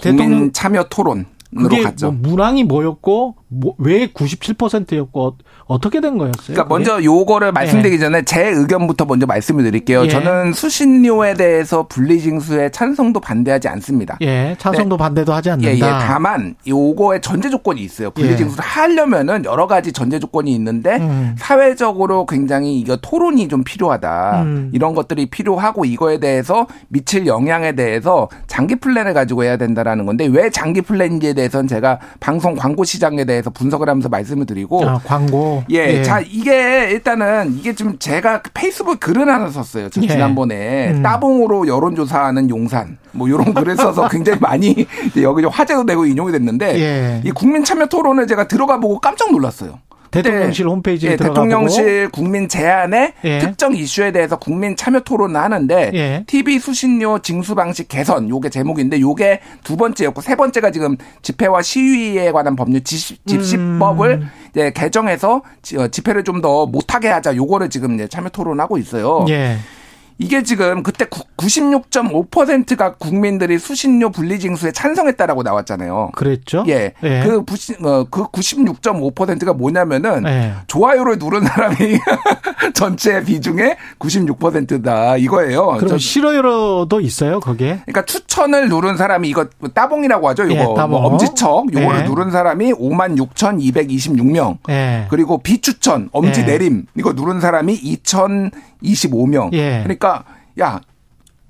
대통령 참여 토론. 그게 갔죠. 뭐 문항이 뭐였고 뭐, 왜 97%였고 어떻게 된 거였어요? 그러니까 그게? 먼저 요거를 말씀드리기 예. 전에 제 의견부터 먼저 말씀을 드릴게요. 예. 저는 수신료에 대해서 분리징수에 찬성도 반대하지 않습니다. 예, 찬성도 네. 반대도 하지 않는다. 예, 예. 다만 요거에 전제 조건이 있어요. 분리징수를 예. 하려면은 여러 가지 전제 조건이 있는데 음. 사회적으로 굉장히 이거 토론이 좀 필요하다. 음. 이런 것들이 필요하고 이거에 대해서 미칠 영향에 대해서 장기 플랜을 가지고 해야 된다라는 건데 왜 장기 플랜인지에 대해서는 제가 방송 광고 시장에 대해서 분석을 하면서 말씀을 드리고 아, 광고 예, 예, 자 이게 일단은 이게 좀 제가 페이스북 글을 하나 썼어요. 저 예. 지난번에 음. 따봉으로 여론조사하는 용산 뭐 이런 글을 써서 굉장히 많이 여기 화제도 되고 인용이 됐는데 예. 이 국민 참여 토론을 제가 들어가 보고 깜짝 놀랐어요. 대통령실 홈페이지에 예, 대통령실 국민 제안의 예. 특정 이슈에 대해서 국민 참여 토론을 하는데 예. TV 수신료 징수 방식 개선 요게 제목인데 요게 두 번째였고 세 번째가 지금 집회와 시위에 관한 법률 집시법을 음. 이제 개정해서 어, 집회를 좀 더 못하게 하자 요거를 지금 이제 참여 토론하고 있어요. 예. 이게 지금 그때 96.5%가 국민들이 수신료 분리징수에 찬성했다라고 나왔잖아요. 그랬죠? 예. 예. 그, 부시, 어, 그 96.5%가 뭐냐면은 예. 좋아요를 누른 사람이 전체 비중의 96%다 이거예요. 그럼 싫어요도 있어요, 거기에? 그러니까 추천을 누른 사람이 이거 따봉이라고 하죠. 이거 예, 따봉. 뭐 엄지척 요거를 예. 누른 사람이 56,226명. 예. 그리고 비추천 엄지 예. 내림 이거 누른 사람이 2,000 25명. 예. 그러니까 야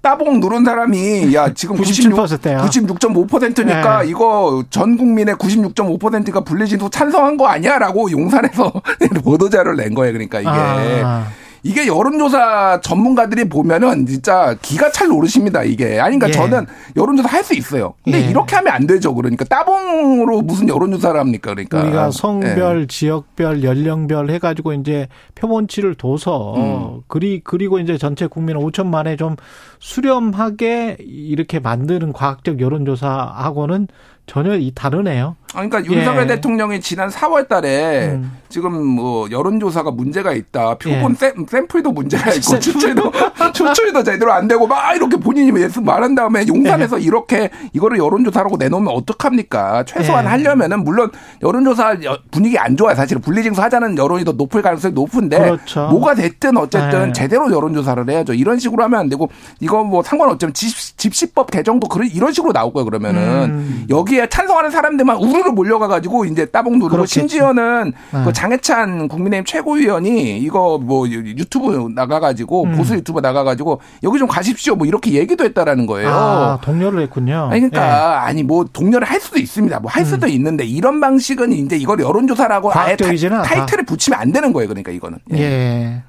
따봉 누른 사람이 야 지금 96, 96.5%니까 예. 이거 전 국민의 96.5%가 분리진도 찬성한 거 아니야라고 용산에서 보도자를 낸 거예요. 그러니까 이게. 아. 이게 여론조사 전문가들이 보면은 진짜 기가 찰 노릇입니다, 이게. 아니, 그러니까 예. 저는 여론조사 할 수 있어요. 근데 예. 이렇게 하면 안 되죠. 그러니까 따봉으로 무슨 여론조사를 합니까, 그러니까. 우리가 성별, 예. 지역별, 연령별 해가지고 이제 표본치를 둬서 음. 그리, 그리고 이제 전체 국민 5천만에 좀 수렴하게 이렇게 만드는 과학적 여론조사하고는 전혀 이 다르네요. 그러니까 윤석열 예. 대통령이 지난 4월 달에 음. 지금 뭐 여론조사가 문제가 있다. 표본 예. 샘플도 문제가 있고 추출도 추출도 제대로 안 되고 막 이렇게 본인이 말한 다음에 용산에서 예. 이렇게 이거를 여론조사라고 내놓으면 어떡합니까? 최소한 예. 하려면은 물론 여론조사 분위기 안 좋아요. 사실 분리징수 하자는 여론이 더 높을 가능성이 높은데 그렇죠. 뭐가 됐든 어쨌든 예. 제대로 여론조사를 해야죠. 이런 식으로 하면 안 되고 이거 뭐 상관 없지만 집시법 개정도 그런 이런 식으로 나올 거예요. 그러면은 음. 여기 에 찬성하는 사람들만 우르르 로 몰려가가지고 이제 따봉 누르고 그렇겠지. 심지어는 네. 그 장해찬 국민의힘 최고위원이 이거 뭐 유튜브 나가가지고 음. 보수 유튜브 나가가지고 여기 좀 가십시오 뭐 이렇게 얘기도 했다라는 거예요. 아, 동료를 했군요. 아니 그러니까 네. 아니 뭐 동료를 할 수도 있습니다. 뭐할 음. 수도 음. 있는데 이런 방식은 이제 이걸 여론조사라고 아예 타, 타이틀을 붙이면 안 되는 거예요. 그러니까 이거는. 예. 예.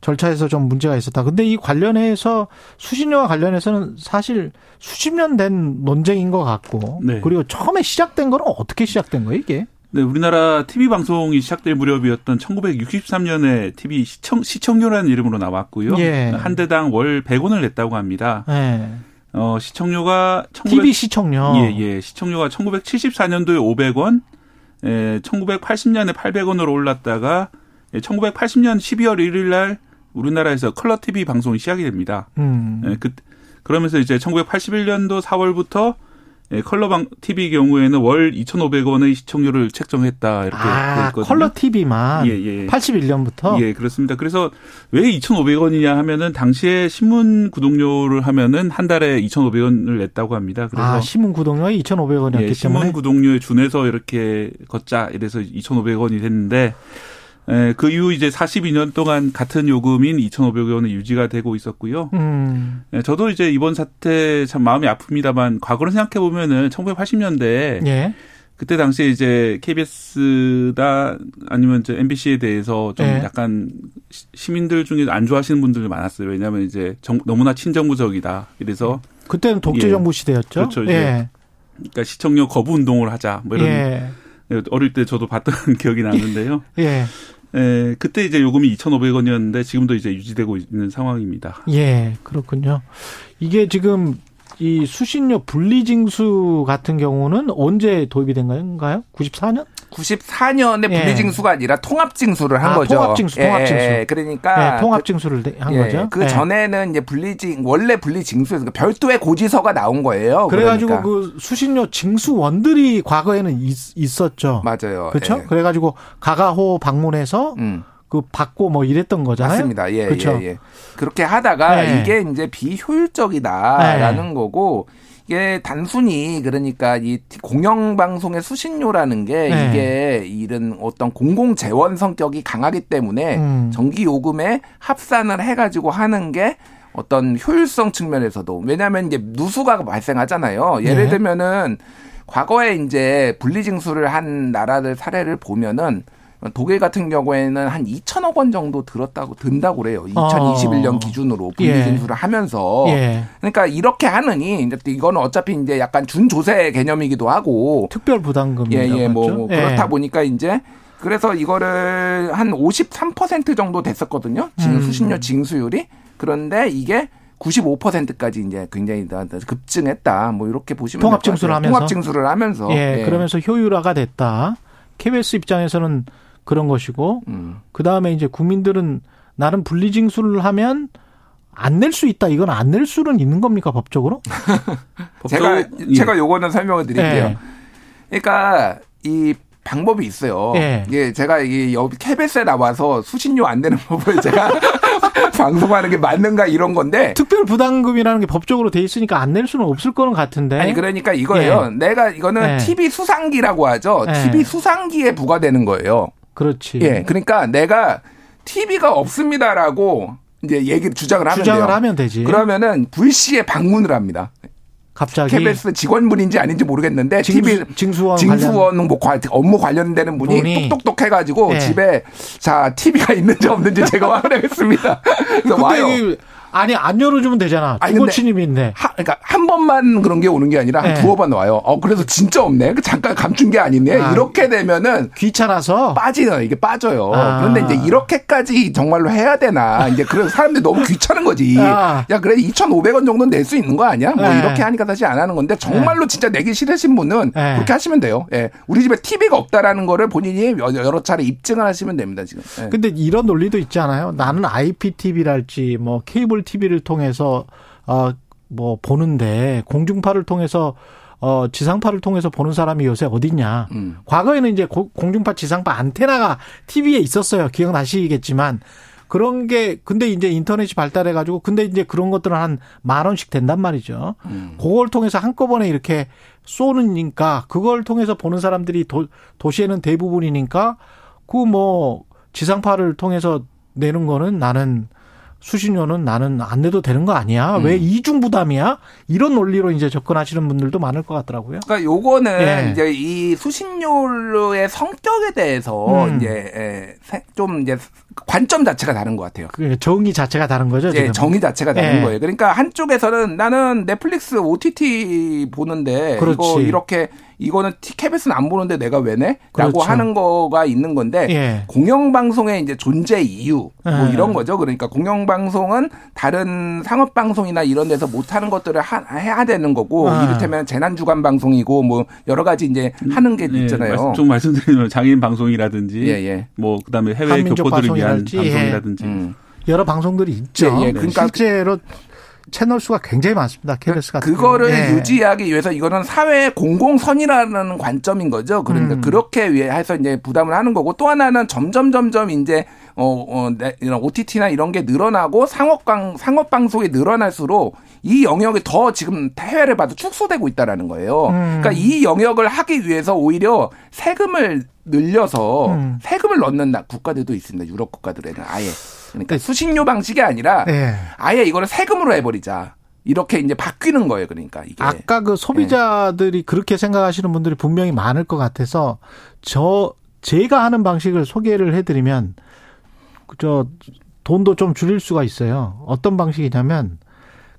절차에서 좀 문제가 있었다. 근데 이 관련해서 수신료와 관련해서는 사실 수십 년 된 논쟁인 것 같고 네. 그리고 처음에 시작된 거는 어떻게 시작된 거예요 이게? 네, 우리나라 TV 방송이 시작될 무렵이었던 1963년에 TV 시청 시청료라는 이름으로 나왔고요. 예. 한 대당 월 100원을 냈다고 합니다. 예. 어, 시청료가 1900, TV 시청료. 예, 예. 시청료가 1974년도에 500원, 예, 1980년에 800원으로 올랐다가 예, 1980년 12월 1일 날 우리나라에서 컬러 TV 방송이 시작이 됩니다. 음. 예, 그 그러면서 이제 1981년도 4월부터 예, 컬러방 TV 경우에는 월 2,500원의 시청료를 책정했다 이렇게 아, 있거든요. 컬러 TV만 예, 예. 81년부터 예, 그렇습니다. 그래서 왜 2,500원이냐 하면은 당시에 신문 구독료를 하면은 한 달에 2,500원을 냈다고 합니다. 그래서 아, 신문 구독료가 2,500원이었기 예, 신문 구독료에 준해서 이렇게 걷자 이래서 2,500원이 됐는데 에, 그 이후 이제 42년 동안 같은 요금인 2,500원이 유지가 되고 있었고요. 음. 에, 저도 이제 이번 사태 참 마음이 아픕니다만 과거를 생각해 보면은 1980년대 예. 그때 당시에 이제 KBS다 아니면 이제 MBC에 대해서 좀 예. 약간 시민들 중에 안 좋아하시는 분들이 많았어요. 왜냐하면 이제 정, 너무나 친정부적이다. 이래서 그때는 독재 정부 예. 시대였죠. 그렇죠. 예. 그러니까 시청료 거부 운동을 하자. 뭐 이런 예. 어릴 때 저도 봤던 기억이 나는데요. 예. 에, 그때 이제 요금이 2,500원이었는데 지금도 이제 유지되고 있는 상황입니다. 예, 그렇군요. 이게 지금 이 수신료 분리징수 같은 경우는 언제 도입이 된 건가요? 94년? 94년에 분리징수가 아니라 통합징수를 한 아, 거죠. 통합징수, 통합징수. 예, 그러니까 예, 통합징수를 한 예, 거죠. 그 전에는 이제 분리징 원래 분리징수에서 그러니까 별도의 고지서가 나온 거예요. 그래가지고 그러니까. 그 수신료 징수원들이 과거에는 있, 었죠 맞아요. 그렇죠. 그래가지고 가가호 방문해서 음. 그 받고 뭐 이랬던 거잖아요. 맞습니다. 예, 그렇죠? 예, 예. 그렇게 하다가 예. 이게 이제 비효율적이다라는 예. 거고 이게 단순히 그러니까 이 공영방송의 수신료라는 게 네. 이게 이런 어떤 공공 재원 성격이 강하기 때문에 음. 전기 요금에 합산을 해가지고 하는 게 어떤 효율성 측면에서도 왜냐하면 이제 누수가 발생하잖아요. 예를 네. 들면은 과거에 이제 분리징수를 한 나라들 사례를 보면은 독일 같은 경우에는 한 2천억 원 정도 들었다고 든다고 그래요. 2021년 어. 기준으로 분리징수를 예. 하면서 예. 그러니까 이렇게 하느니 이제 이거는 어차피 이제 약간 준조세 개념이기도 하고 특별 부담금 예, 예, 뭐, 그렇다 예. 보니까 이제 그래서 이거를 한 53% 정도 됐었거든요. 지금 음. 수신료 징수율이 그런데 이게 95%까지 이제 굉장히 급증했다. 뭐 이렇게 보시면 통합 징수를 하면서 통합 징수를 하면서 예, 예. 그러면서 효율화가 됐다. KBS 입장에서는 그런 것이고 음. 그 다음에 이제 국민들은 나름 분리징수를 하면 안 낼 수 있다. 이건 안 낼 수는 있는 겁니까 법적으로? 제가 예. 제가 요거는 설명을 드릴게요. 예. 그러니까 이 방법이 있어요. 예. 예, 제가 이 여기 KBS에 나와서 수신료 안 내는 법을 제가 방송하는 게 맞는가 이런 건데 특별 부담금이라는 게 법적으로 돼 있으니까 안 낼 수는 없을 거는 같은데. 아니 그러니까 이거예요. 예. 내가 이거는 예. TV 수상기라고 하죠. TV 예. 수상기에 부과되는 거예요. 그렇지. 예. 그러니까 내가 TV가 없습니다라고 이제 얘기를 주장을 하면 주장을 돼요. 하면 되지. 그러면은 불시에 방문을 합니다. 갑자기 KBS 직원분인지 아닌지 모르겠는데 징수, TV 징수원 징수원 관련. 뭐 업무 관련되는 분이, 분이. 똑똑똑 해 가지고 네. 집에 자 TV가 있는지 없는지 제가 확인하겠습니다. 그래서 와요. 아니 안 열어주면 되잖아. 침입이 있네. 하, 그러니까 한 번만 그런 게 오는 게 아니라 한 네. 두어 번 와요. 어 그래서 진짜 없네. 그 잠깐 감춘 게 아니네. 아, 이렇게 되면은 귀찮아서 빠지는 이게 빠져요. 아. 그런데 이제 이렇게까지 정말로 해야 되나? 이제 그래서 사람들이 너무 귀찮은 거지. 아. 야 그래 2,500원 정도는 낼 수 있는 거 아니야? 뭐 네. 이렇게 하니까 사실 안 하는 건데 정말로 네. 진짜 내기 싫으신 분은 네. 그렇게 하시면 돼요. 예. 우리 집에 TV가 없다라는 거를 본인이 여러 차례 입증을 하시면 됩니다 지금. 예. 근데 이런 논리도 있잖아요. 나는 IPTV랄지 뭐 케이블 TV를 통해서 통해서 어뭐 보는데 공중파를 통해서 어 지상파를 통해서 보는 사람이 요새 어딨냐. 음. 과거에는 이제 고, 공중파 지상파 안테나가 TV에 있었어요. 기억나시겠지만 그런 게 근데 이제 인터넷이 발달해 가지고 근데 이제 그런 것들은 한 만 원씩 된단 말이죠. 음. 그걸 통해서 한꺼번에 이렇게 쏘는니까 그걸 통해서 보는 사람들이 도, 도시에는 대부분이니까 그 뭐 지상파를 통해서 내는 거는 나는 수신료는 나는 안 내도 되는 거 아니야? 음. 왜 이중 부담이야? 이런 논리로 이제 접근하시는 분들도 많을 것 같더라고요. 그러니까 요거는 예. 이제 이 수신료의 성격에 대해서 음. 이제 좀 이제 관점 자체가 다른 것 같아요. 정의 자체가 다른 거죠. 네, 정의 자체가 다른 예. 거예요. 그러니까 한쪽에서는 나는 넷플릭스 OTT 보는데 그렇지. 이거 이렇게 이거는 티켓에서는 안 보는데 내가 왜 내? 라고 그렇죠. 하는 거가 있는 건데 예. 공영방송의 이제 존재 이유 뭐 예. 이런 거죠. 그러니까 공영방송은 다른 상업방송이나 이런 데서 못하는 것들을 하, 해야 되는 거고 아. 이를테면 재난주간 방송이고 뭐 여러 가지 이제 하는 게 예. 있잖아요. 좀 말씀드리면 장애인 방송이라든지 예, 예. 뭐 그다음에 해외 교포들을 위한 방송이라든지 음. 여러 방송들이 있죠. 예, 그러니까 실제로 채널 수가 굉장히 많습니다. KBS 같은 그거를 예. 유지하기 위해서 이거는 사회 공공선이라는 관점인 거죠. 그러니까 음. 그렇게 위해서 이제 부담을 하는 거고 또 하나는 점점 점점 이제 어, 어 이런 OTT나 이런 게 늘어나고 상업방 상업 방송이 늘어날수록 이 영역이 더 지금 해외를 봐도 축소되고 있다라는 거예요. 음. 그러니까 이 영역을 하기 위해서 오히려 세금을 늘려서 음. 세금을 넣는 국가들도 있습니다. 유럽 국가들에는 아예. 그러니까 네. 수신료 방식이 아니라 네. 아예 이거를 세금으로 해버리자. 이렇게 이제 바뀌는 거예요. 그러니까 이게 아까 그 소비자들이 네. 그렇게 생각하시는 분들이 분명히 많을 것 같아서 저 제가 하는 방식을 소개를 해드리면 저 돈도 좀 줄일 수가 있어요. 어떤 방식이냐면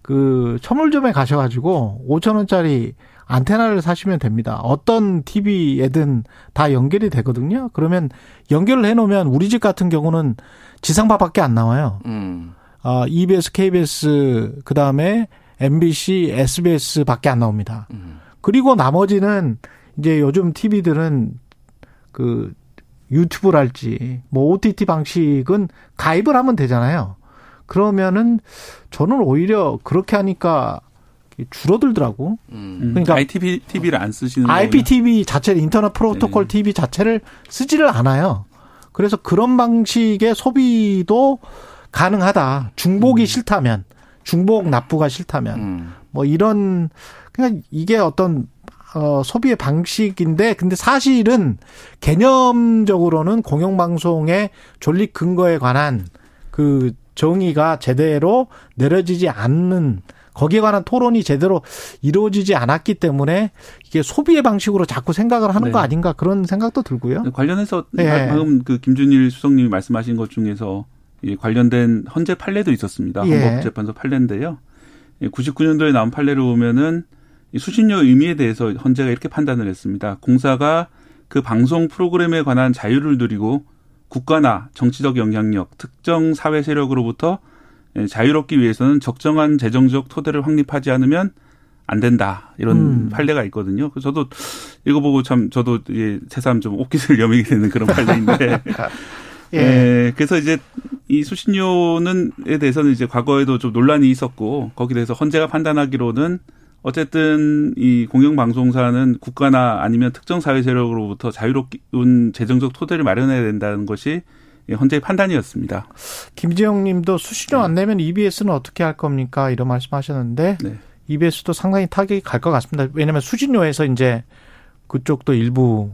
그 천물점에 가셔가지고 5천 원짜리 안테나를 사시면 됩니다. 어떤 TV에든 다 연결이 되거든요. 그러면 연결을 해놓으면 우리 집 같은 경우는 지상파밖에 안 나와요. 음. 어, EBS, KBS, 그 다음에 MBC, SBS밖에 안 나옵니다. 음. 그리고 나머지는 이제 요즘 TV들은 그 유튜브랄지 뭐 OTT 방식은 가입을 하면 되잖아요. 그러면은 저는 오히려 그렇게 하니까 줄어들더라고. 음. 그러니까 IPTV를 안 쓰시는 IPTV 자체를 인터넷 프로토콜 네. TV 자체를 쓰지를 않아요. 그래서 그런 방식의 소비도 가능하다. 중복이 음. 싫다면, 중복 납부가 싫다면, 음. 뭐 이런 그냥 이게 어떤 어, 소비의 방식인데, 근데 사실은 개념적으로는 공영방송의 존립 근거에 관한 그 정의가 제대로 내려지지 않는 거기에 관한 토론이 제대로 이루어지지 않았기 때문에 이게 소비의 방식으로 자꾸 생각을 하는 네. 거 아닌가 그런 생각도 들고요. 네, 관련해서 네. 방금 그 김준일 수석님이 말씀하신 것 중에서 관련된 헌재 판례도 있었습니다. 예. 헌법재판소 판례인데요. 99년도에 나온 판례를 보면은 수신료 의미에 대해서 헌재가 이렇게 판단을 했습니다. 공사가 그 방송 프로그램에 관한 자유를 누리고 국가나 정치적 영향력, 특정 사회 세력으로부터 예, 자유롭기 위해서는 적정한 재정적 토대를 확립하지 않으면 안 된다 이런 음. 판례가 있거든요. 그래서 저도 이거 보고 참 저도 예, 새삼 좀 옥기를 여미게 되는 그런 판례인데. 예. 예. 그래서 이제 이 수신료는에 대해서는 이제 과거에도 좀 논란이 있었고 거기에 대해서 헌재가 판단하기로는 어쨌든 이 공영방송사는 국가나 아니면 특정 사회 세력으로부터 자유로운 재정적 토대를 마련해야 된다는 것이 헌재의 판단이었습니다. 김지영 님도 수신료 안 내면 EBS는 어떻게 할 겁니까? 이런 말씀 하셨는데 네. EBS도 상당히 타격이 갈 것 같습니다. 왜냐하면 수신료에서 이제 그쪽도 일부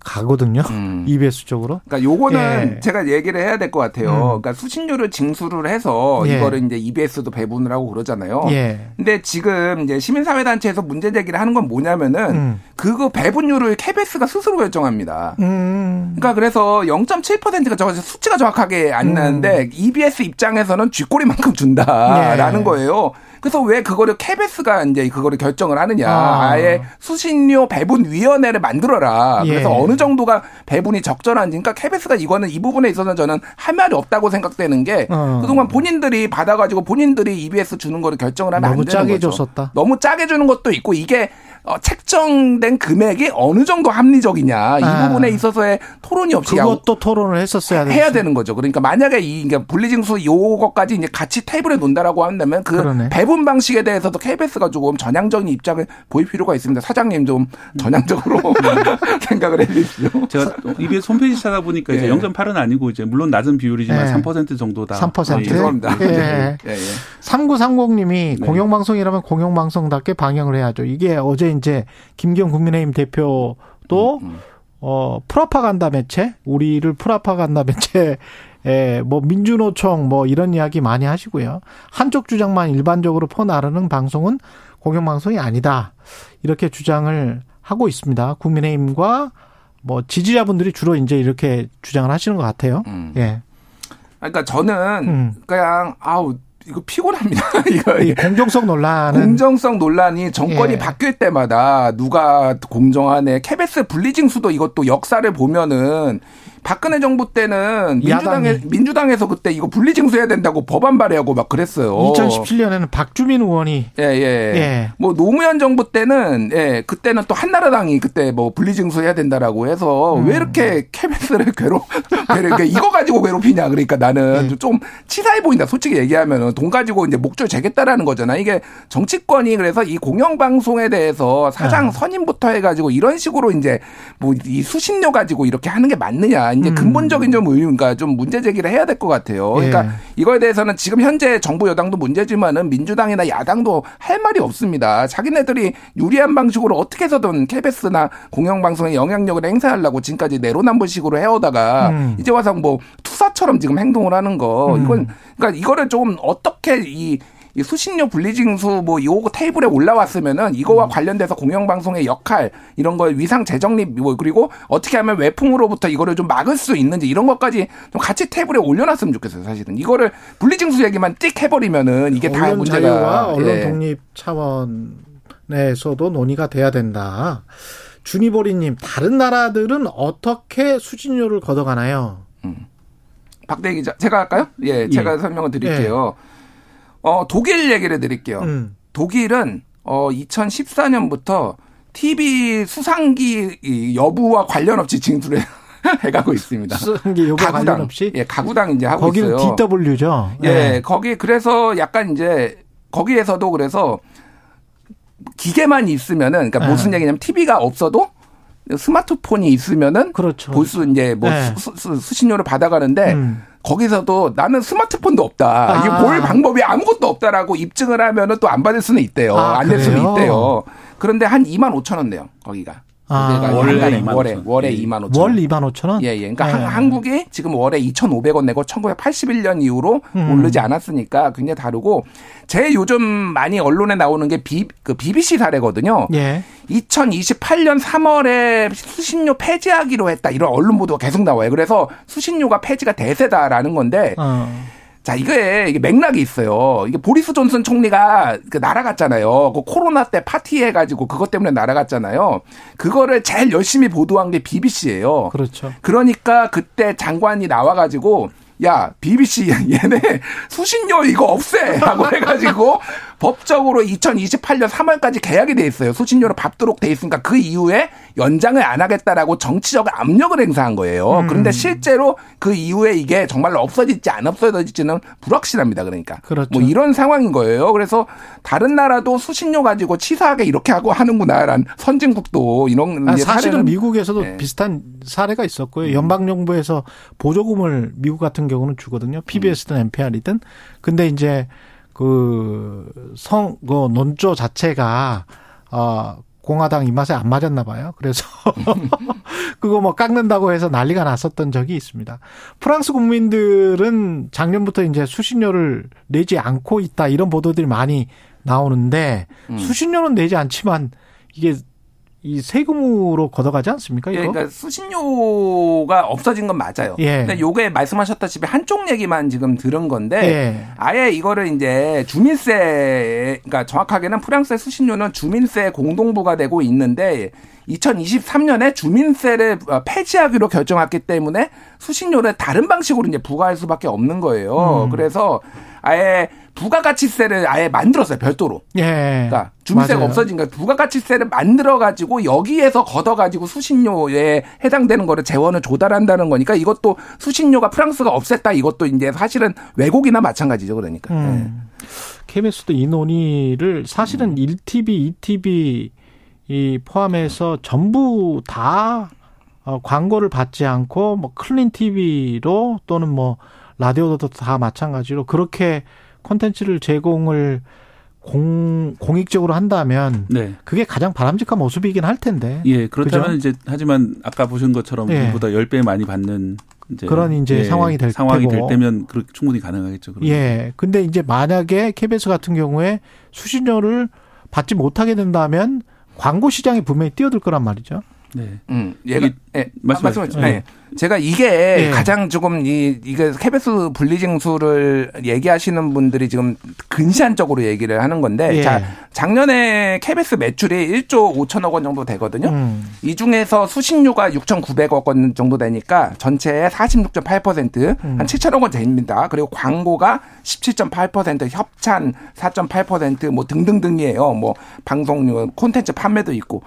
가거든요. 음. EBS 쪽으로. 그러니까 요거는 예. 제가 얘기를 해야 될 것 같아요. 음. 그러니까 수신료를 징수를 해서 예. 이거를 이제 EBS도 배분을 하고 그러잖아요. 예. 근데 지금 이제 시민사회 단체에서 문제 제기를 하는 건 뭐냐면은 음. 그거 배분율을 KBS가 스스로 결정합니다. 음. 그러니까 그래서 0.7%가 저 수치가 정확하게 안 나는데 EBS 입장에서는 쥐꼬리만큼 준다라는 예. 거예요. 그래서 왜 그거를 케베스가 이제 그거를 결정을 하느냐. 아. 예 수신료 배분 위원회를 만들어라. 예. 그래서 어느 정도가 배분이 적절한지 그러니까 케베스가 이거는 이 부분에 있어서 저는 할 말이 없다고 생각되는 게 어. 그동안 본인들이 받아 가지고 본인들이 EBS 주는 거를 결정을 하면 안 되는 거죠. 너무 짜게 줬었다. 너무 짜게 주는 것도 있고 이게 어, 책정된 금액이 어느 정도 합리적이냐 이 아. 부분에 있어서의 토론이 없이 그것도 토론을 했었어야 해야 되는 거죠. 그러니까 만약에 이 그러니까 분리징수 요것까지 이제 같이 테이블에 놓는다라고 한다면 그 그러네. 배분 방식에 대해서도 KBS가 조금 전향적인 입장을 보일 필요가 있습니다. 사장님 좀 전향적으로 생각을 해주십시오. 제가 EBS 홈페이지 찾아보니까 예. 이제 0.8은 아니고 이제 물론 낮은 비율이지만 예. 3% 정도다. 3%. 네, 죄송합니다. 예. 예. 예. 3930님이 네. 공영방송이라면 공영방송답게 방영을 해야죠. 이게 어제 이제 김경 국민의힘 대표도 음, 음. 어 프라파간다 매체 우리를 프라파간다 매체 에뭐 민주노총 뭐 이런 이야기 많이 하시고요. 한쪽 주장만 일반적으로 퍼나르는 방송은 공영방송이 아니다. 이렇게 주장을 하고 있습니다. 국민의힘과 뭐 지지자분들이 주로 이제 이렇게 주장을 하시는 것 같아요. 음. 예. 그러니까 저는 음. 그냥 아우 이거 피곤합니다. 이거 이 공정성 논란 공정성 논란이 정권이 예. 바뀔 때마다 누가 공정하네. 케베스 분리징수도 이것도 역사를 보면은 박근혜 정부 때는 민주당에 민주당에서 그때 이거 분리징수해야 된다고 법안 발의하고 막 그랬어요. 2017년에는 박주민 의원이 예, 예. 예. 뭐 노무현 정부 때는 예, 그때는 또 한나라당이 그때 뭐 분리징수해야 된다라고 해서 음. 왜 이렇게 케베스를 괴롭 괴롭 이거 가지고 괴롭히냐 그러니까 나는 예. 좀 치사해 보인다. 솔직히 얘기하면은 돈 가지고 이제 목줄 재겠다라는 거잖아. 이게 정치권이 그래서 이 공영방송에 대해서 사장 아. 선임부터 해가지고 이런 식으로 이제 뭐 이 수신료 가지고 이렇게 하는 게 맞느냐. 이제 음. 근본적인 좀 의미가 좀 문제 제기를 해야 될 것 같아요. 그러니까 예. 이거에 대해서는 지금 현재 정부 여당도 문제지만은 민주당이나 야당도 할 말이 없습니다. 자기네들이 유리한 방식으로 어떻게 해서든 KBS나 공영방송의 영향력을 행사하려고 지금까지 내로남불식으로 해오다가 음. 이제 와서 뭐 투사처럼 지금 행동을 하는 거 음. 이건 그러니까 이거를 좀 어떻게 이 이 수신료 분리징수 뭐 요거 테이블에 올라왔으면은 이거와 음. 관련돼서 공영방송의 역할 이런 거 위상 재정립 뭐 그리고 어떻게 하면 외풍으로부터 이거를 좀 막을 수 있는지 이런 것까지 좀 같이 테이블에 올려놨으면 좋겠어요 사실은 이거를 분리징수 얘기만 띡 해버리면은 이게 다 문제가 자유와 언론 예. 독립 차원에서도 논의가 돼야 된다. 주니보리님 다른 나라들은 어떻게 수신료를 걷어가나요? 음. 박대 기자 제가 할까요? 예, 제가 예. 설명을 드릴게요. 예. 어, 독일 얘기를 드릴게요. 음. 독일은 어 2014년부터 TV 수상기 여부와 관련 없이 징수를 해가고 있습니다. 수상기 여부 관련 없이? 예, 가구당 이제 하고 거기는 있어요. DW죠. 예, 네. 거기 그래서 약간 이제 거기에서도 그래서 기계만 있으면은 그러니까 네. 무슨 얘기냐면 TV가 없어도 스마트폰이 있으면은 그렇죠. 볼수 이제 뭐 네. 수, 수, 신료를 받아가는데 음. 거기서도 나는 스마트폰도 없다. 아. 이게 볼 방법이 아무것도 없다라고 입증을 하면은 또 안 받을 수는 있대요. 아, 안될 수는 있대요. 그런데 한 2만 5천 원 내요. 거기가. 아, 월에 2만 월에 월에 2만 5천 월 2만 5천 원? 예, 예. 그러니까 네. 한국이 지금 월에 2,500원 내고 1981년 이후로 음. 오르지 않았으니까 굉장히 다르고 제 요즘 많이 언론에 나오는 게 비, 그 BBC 사례거든요. 예. 2028년 3월에 수신료 폐지하기로 했다. 이런 언론 보도가 계속 나와요. 그래서 수신료가 폐지가 대세다라는 건데 어. 자, 이게, 이게 맥락이 있어요. 이게 보리스 존슨 총리가 그 날아갔잖아요. 그 코로나 때 파티해가지고 그것 때문에 날아갔잖아요. 그거를 제일 열심히 보도한 게 BBC예요. 그렇죠. 그러니까 그때 장관이 나와가지고 야, BBC 얘네 수신료 이거 없애! 라고 해가지고 법적으로 2028년 3월까지 계약이 돼 있어요. 수신료를 받도록 돼 있으니까 그 이후에 연장을 안 하겠다라고 정치적 압력을 행사한 거예요. 음. 그런데 실제로 그 이후에 이게 정말로 없어질지 안 없어질지는 불확실합니다. 그러니까. 그렇죠. 뭐 이런 상황인 거예요. 그래서 다른 나라도 수신료 가지고 치사하게 이렇게 하고 하는구나라는 선진국도 이런 아, 사실은 미국에서도 네. 비슷한 사례가 있었고요. 음. 연방 정부에서 보조금을 미국 같은 경우는 주거든요. PBS든 NPR이든. 근데 이제 그 성, 그 논조 자체가, 어, 공화당 입맛에 안 맞았나 봐요. 그래서 그거 뭐 깎는다고 해서 난리가 났었던 적이 있습니다. 프랑스 국민들은 작년부터 이제 수신료를 내지 않고 있다 이런 보도들이 많이 나오는데 음. 수신료는 내지 않지만 이게 이 세금으로 걷어가지 않습니까? 이거? 예, 그러니까 수신료가 없어진 건 맞아요. 예. 근데 요게 말씀하셨다시피 한쪽 얘기만 지금 들은 건데 예. 아예 이거를 이제 주민세 그러니까 정확하게는 프랑스의 수신료는 주민세 공동부가 되고 있는데 2023년에 주민세를 폐지하기로 결정했기 때문에 수신료를 다른 방식으로 이제 부과할 수밖에 없는 거예요. 음. 그래서 아예 부가가치세를 아예 만들었어요 별도로. 예. 그러니까 주민세가 없어진니까 부가가치세를 만들어 가지고 여기에서 걷어 가지고 수신료에 해당되는 거를 재원을 조달한다는 거니까 이것도 수신료가 프랑스가 없앴다 이것도 이제 사실은 외국이나 마찬가지죠 그러니까. 음. 예. KBS도 이 논의를 사실은 음. 1TV, 2TV 이 포함해서 전부 다 어, 광고를 받지 않고 뭐 클린 TV로 또는 뭐 라디오도 다 마찬가지로 그렇게 콘텐츠를 제공을 공, 공익적으로 한다면 네. 그게 가장 바람직한 모습이긴 할 텐데. 예, 그렇다면 그죠? 이제 하지만 아까 보신 것처럼 예. 보다 10배 많이 받는 이제 그런 이제 예, 상황이 될 상황이 테고. 될 때면 그렇게 충분히 가능하겠죠. 그러면. 예. 근데 이제 만약에 KBS 같은 경우에 수신료를 받지 못하게 된다면 광고 시장에 분명히 뛰어들 거란 말이죠. 네. 음, 얘가 예, 말씀하시죠. 네. 제가 이게 네. 가장 조금 이 이게 케베스 분리징수를 얘기하시는 분들이 지금 근시안적으로 얘기를 하는 건데 예. 자 작년에 케베스 매출이 1조 5천억 원 정도 되거든요. 음. 이 중에서 수신료가 6,900억 원 정도 되니까 전체의 46.8%한 음. 7천억 원 됩니다. 그리고 광고가 17.8% 협찬 4.8%뭐 등등등이에요. 뭐 방송 콘텐츠 판매도 있고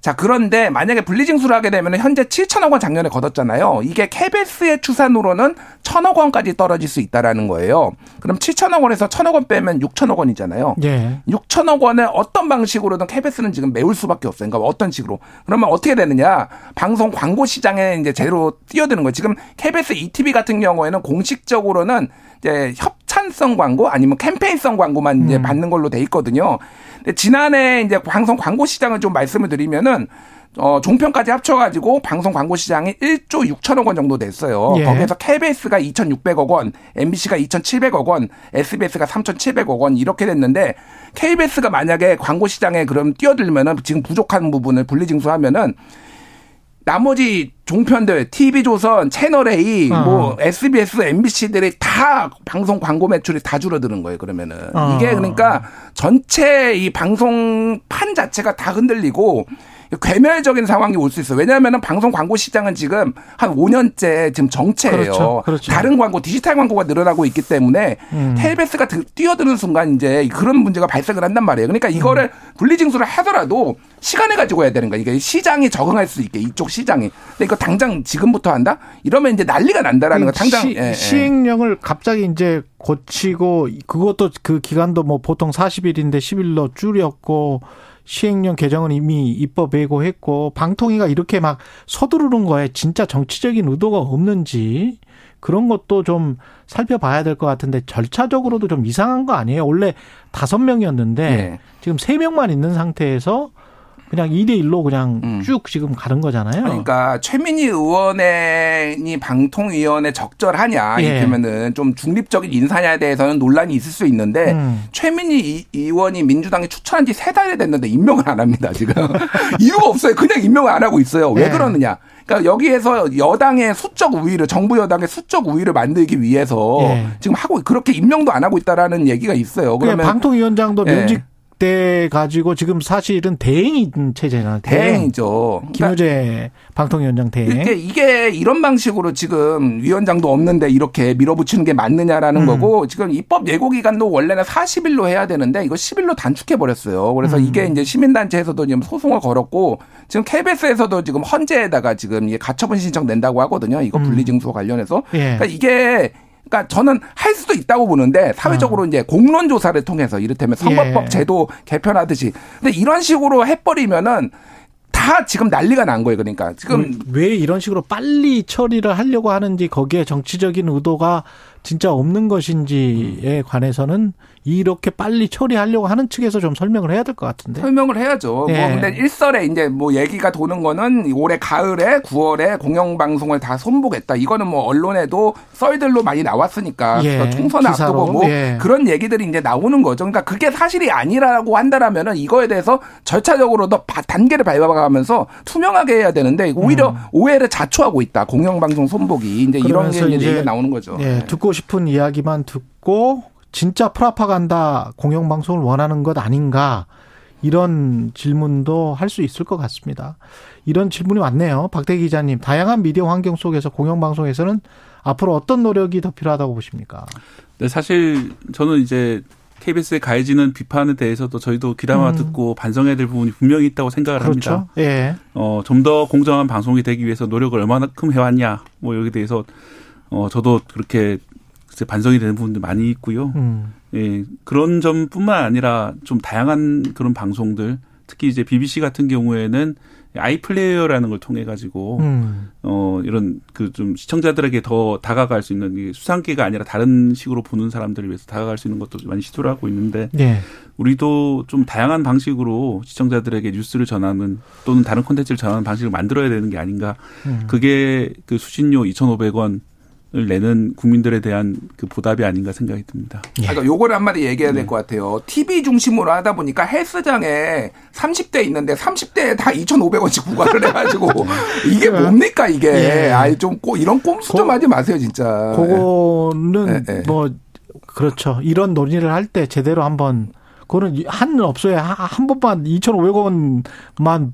자, 그런데 만약에 분리징수를 하게 되면 현재 7천억 원 작년에 걷었잖아요. 이게 KBS의 추산으로는 1천억 원까지 떨어질 수 있다라는 거예요. 그럼 7천억 원에서 1천억 원 빼면 6천억 원이잖아요. 예. 6천억 원을 어떤 방식으로든 KBS는 지금 메울 수밖에 없어요. 그러니까 어떤 식으로. 그러면 어떻게 되느냐? 방송 광고 시장에 이제 제대로 뛰어드는 거예요. 지금 KBS 2TV 같은 경우에는 공식적으로는 이제 협찬성 광고 아니면 캠페인성 광고만 이제 음. 받는 걸로 돼 있거든요. 근데 지난해 이제 방송 광고 시장을 좀 말씀을 드리면은 어, 종편까지 합쳐가지고 방송 광고 시장이 1조 6천억 원 정도 됐어요. 예. 거기에서 KBS가 2,600억 원, MBC가 2,700억 원, SBS가 3,700억 원 이렇게 됐는데 KBS가 만약에 광고 시장에 그럼 뛰어들면은 지금 부족한 부분을 분리징수하면은 나머지 종편들, TV조선, 채널A, 어. 뭐 SBS, MBC들이 다 방송 광고 매출이 다 줄어드는 거예요. 그러면은 어. 이게 그러니까 전체 이 방송판 자체가 다 흔들리고 괴멸적인 상황이 올 수 있어요. 왜냐하면 방송 광고 시장은 지금 한 5년째 지금 정체예요. 그렇죠. 그렇죠. 다른 광고, 디지털 광고가 늘어나고 있기 때문에 음. 텔베스가 뛰어드는 순간 이제 그런 문제가 발생을 한단 말이에요. 그러니까 이거를 음. 분리징수를 하더라도 시간을 가지고 해야 되는 거예요. 이게 시장이 적응할 수 있게 이쪽 시장이. 근데 이거 당장 지금부터 한다? 이러면 이제 난리가 난다라는 거. 당장 시, 예, 예. 행령을 갑자기 이제 고치고 그것도 그 기간도 뭐 보통 40일인데 10일로 줄였고 시행령 개정은 이미 입법 예고했고 방통위가 이렇게 막 서두르는 거에 진짜 정치적인 의도가 없는지 그런 것도 좀 살펴봐야 될 것 같은데 절차적으로도 좀 이상한 거 아니에요? 원래 다섯 명이었는데 네. 지금 세 명만 있는 상태에서 그냥 2대 1로 그냥 음. 쭉 지금 가는 거잖아요. 그러니까 최민희 의원의 방통위원회 적절하냐 예. 이렇게면은 좀 중립적인 인사냐에 대해서는 논란이 있을 수 있는데 음. 최민희 의원이 민주당에 추천한 지 세 달이 됐는데 임명을 안 합니다 지금 이유가 없어요. 그냥 임명을 안 하고 있어요. 왜 예. 그러느냐? 그러니까 여기에서 여당의 수적 우위를 정부 여당의 수적 우위를 만들기 위해서 예. 지금 하고 그렇게 임명도 안 하고 있다라는 얘기가 있어요. 그러면 방통위원장도 예. 면직 때 가지고 지금 사실은 대행인 체제나 대행이죠. 김효재 그러니까 방통위원장 대행. 이게, 이게 이런 방식으로 지금 위원장도 없는데 이렇게 밀어붙이는 게 맞느냐라는 음. 거고 지금 입법 예고 기간도 원래는 40일로 해야 되는데 이거 10일로 단축해 버렸어요. 그래서 음. 이게 이제 시민단체에서도 지금 소송을 걸었고 지금 KBS에서도 지금 헌재에다가 지금 이게 가처분 신청 낸다고 하거든요. 이거 음. 분리징수 관련해서. 예. 그러니까 이게 그러니까 저는 할 수도 있다고 보는데 사회적으로 어. 이제 공론 조사를 통해서 이를테면 선거법 예. 제도 개편하듯이 근데 이런 식으로 해버리면은 다 지금 난리가 난 거예요. 그러니까 지금 왜 이런 식으로 빨리 처리를 하려고 하는지 거기에 정치적인 의도가 진짜 없는 것인지에 관해서는 이렇게 빨리 처리하려고 하는 측에서 좀 설명을 해야 될 것 같은데. 설명을 해야죠. 네. 뭐 예. 근데 일설에 이제 뭐 얘기가 도는 거는 올해 가을에 9월에 공영방송을 다 손보겠다. 이거는 뭐 언론에도 썰들로 많이 나왔으니까 예. 총선 앞두고 뭐 예. 그런 얘기들이 이제 나오는 거죠. 그러니까 그게 사실이 아니라고 한다라면은 이거에 대해서 절차적으로도 단계를 밟아가면서 투명하게 해야 되는데 오히려 음. 오해를 자초하고 있다. 공영방송 손보기 이제 이런 게 이제 나오는 거죠. 예. 듣고 싶은 이야기만 듣고 진짜 프라파간다 공영방송을 원하는 것 아닌가 이런 질문도 할 수 있을 것 같습니다. 이런 질문이 왔네요. 박대 기자님, 다양한 미디어 환경 속에서 공영방송에서는 앞으로 어떤 노력이 더 필요하다고 보십니까? 네, 사실 저는 이제 KBS의 가해지는 비판에 대해서도 저희도 귀담아 음. 듣고 반성해야 될 부분이 분명히 있다고 생각을 그렇죠. 합니다. 예. 어, 좀 더 공정한 방송이 되기 위해서 노력을 얼마나큼 해왔냐, 뭐 여기에 대해서 어, 저도 그렇게 글쎄 반성이 되는 부분도 많이 있고요. 음. 예, 그런 점뿐만 아니라 좀 다양한 그런 방송들 특히 이제 BBC 같은 경우에는 아이플레이어라는 걸 통해 가지고 음. 어 이런 그 좀 시청자들에게 더 다가갈 수 있는 수상기가 아니라 다른 식으로 보는 사람들을 위해서 다가갈 수 있는 것도 많이 시도를 하고 있는데 네. 우리도 좀 다양한 방식으로 시청자들에게 뉴스를 전하는 또는 다른 콘텐츠를 전하는 방식을 만들어야 되는 게 아닌가. 음. 그게 그 수신료 2,500원 을 내는 국민들에 대한 그 보답이 아닌가 생각이 듭니다. 예. 그러니까 요거를 한마디 얘기해야 될것 네. 같아요. TV 중심으로 하다 보니까 헬스장에 30대 있는데 30대에 다 2,500원씩 부과를 해가지고 이게 뭡니까 이게? 예. 아이 좀꼭 이런 꼼수 좀 하지 마세요 진짜. 그거는 네, 네. 뭐 그렇죠. 이런 논의를 할 때 제대로 한번 그거는 한 업소에 한 번만 2,500원만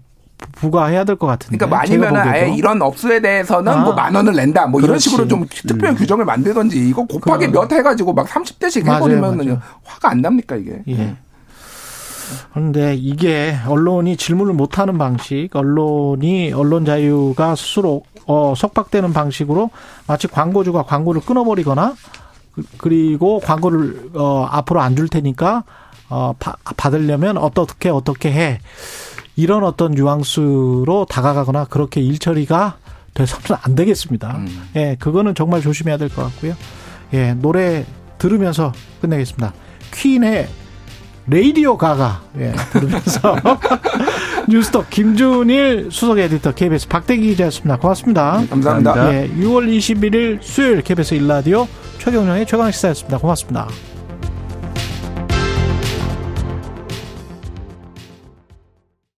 부과해야 될 것 같은데. 그러니까 아니면 아예 이런 업소에 대해서는 아. 뭐만 원을 낸다. 뭐 그렇지. 이런 식으로 좀 특별 음. 규정을 만들던지 이거 곱하기 몇 해가지고 막 30대씩 해버리면 화가 안 납니까 이게. 예. 그런데 이게 언론이 질문을 못하는 방식, 언론이 언론 자유가 스스로 어, 속박되는 방식으로 마치 광고주가 광고를 끊어버리거나 그, 그리고 광고를 어, 앞으로 안 줄 테니까 어, 바, 받으려면 어떻게 어떻게 해. 이런 어떤 뉘앙스로 다가가거나 그렇게 일 처리가 돼서는 안 되겠습니다. 음. 예, 그거는 정말 조심해야 될 것 같고요. 예, 노래 들으면서 끝내겠습니다. 퀸의 레이디오 가가 예, 들으면서 뉴스톱 김준일 수석 에디터 KBS 박대기 기자였습니다. 고맙습니다. 네, 감사합니다. 예, 6월 21일 수요일 KBS 일라디오 최경영의 최강 시사였습니다. 고맙습니다.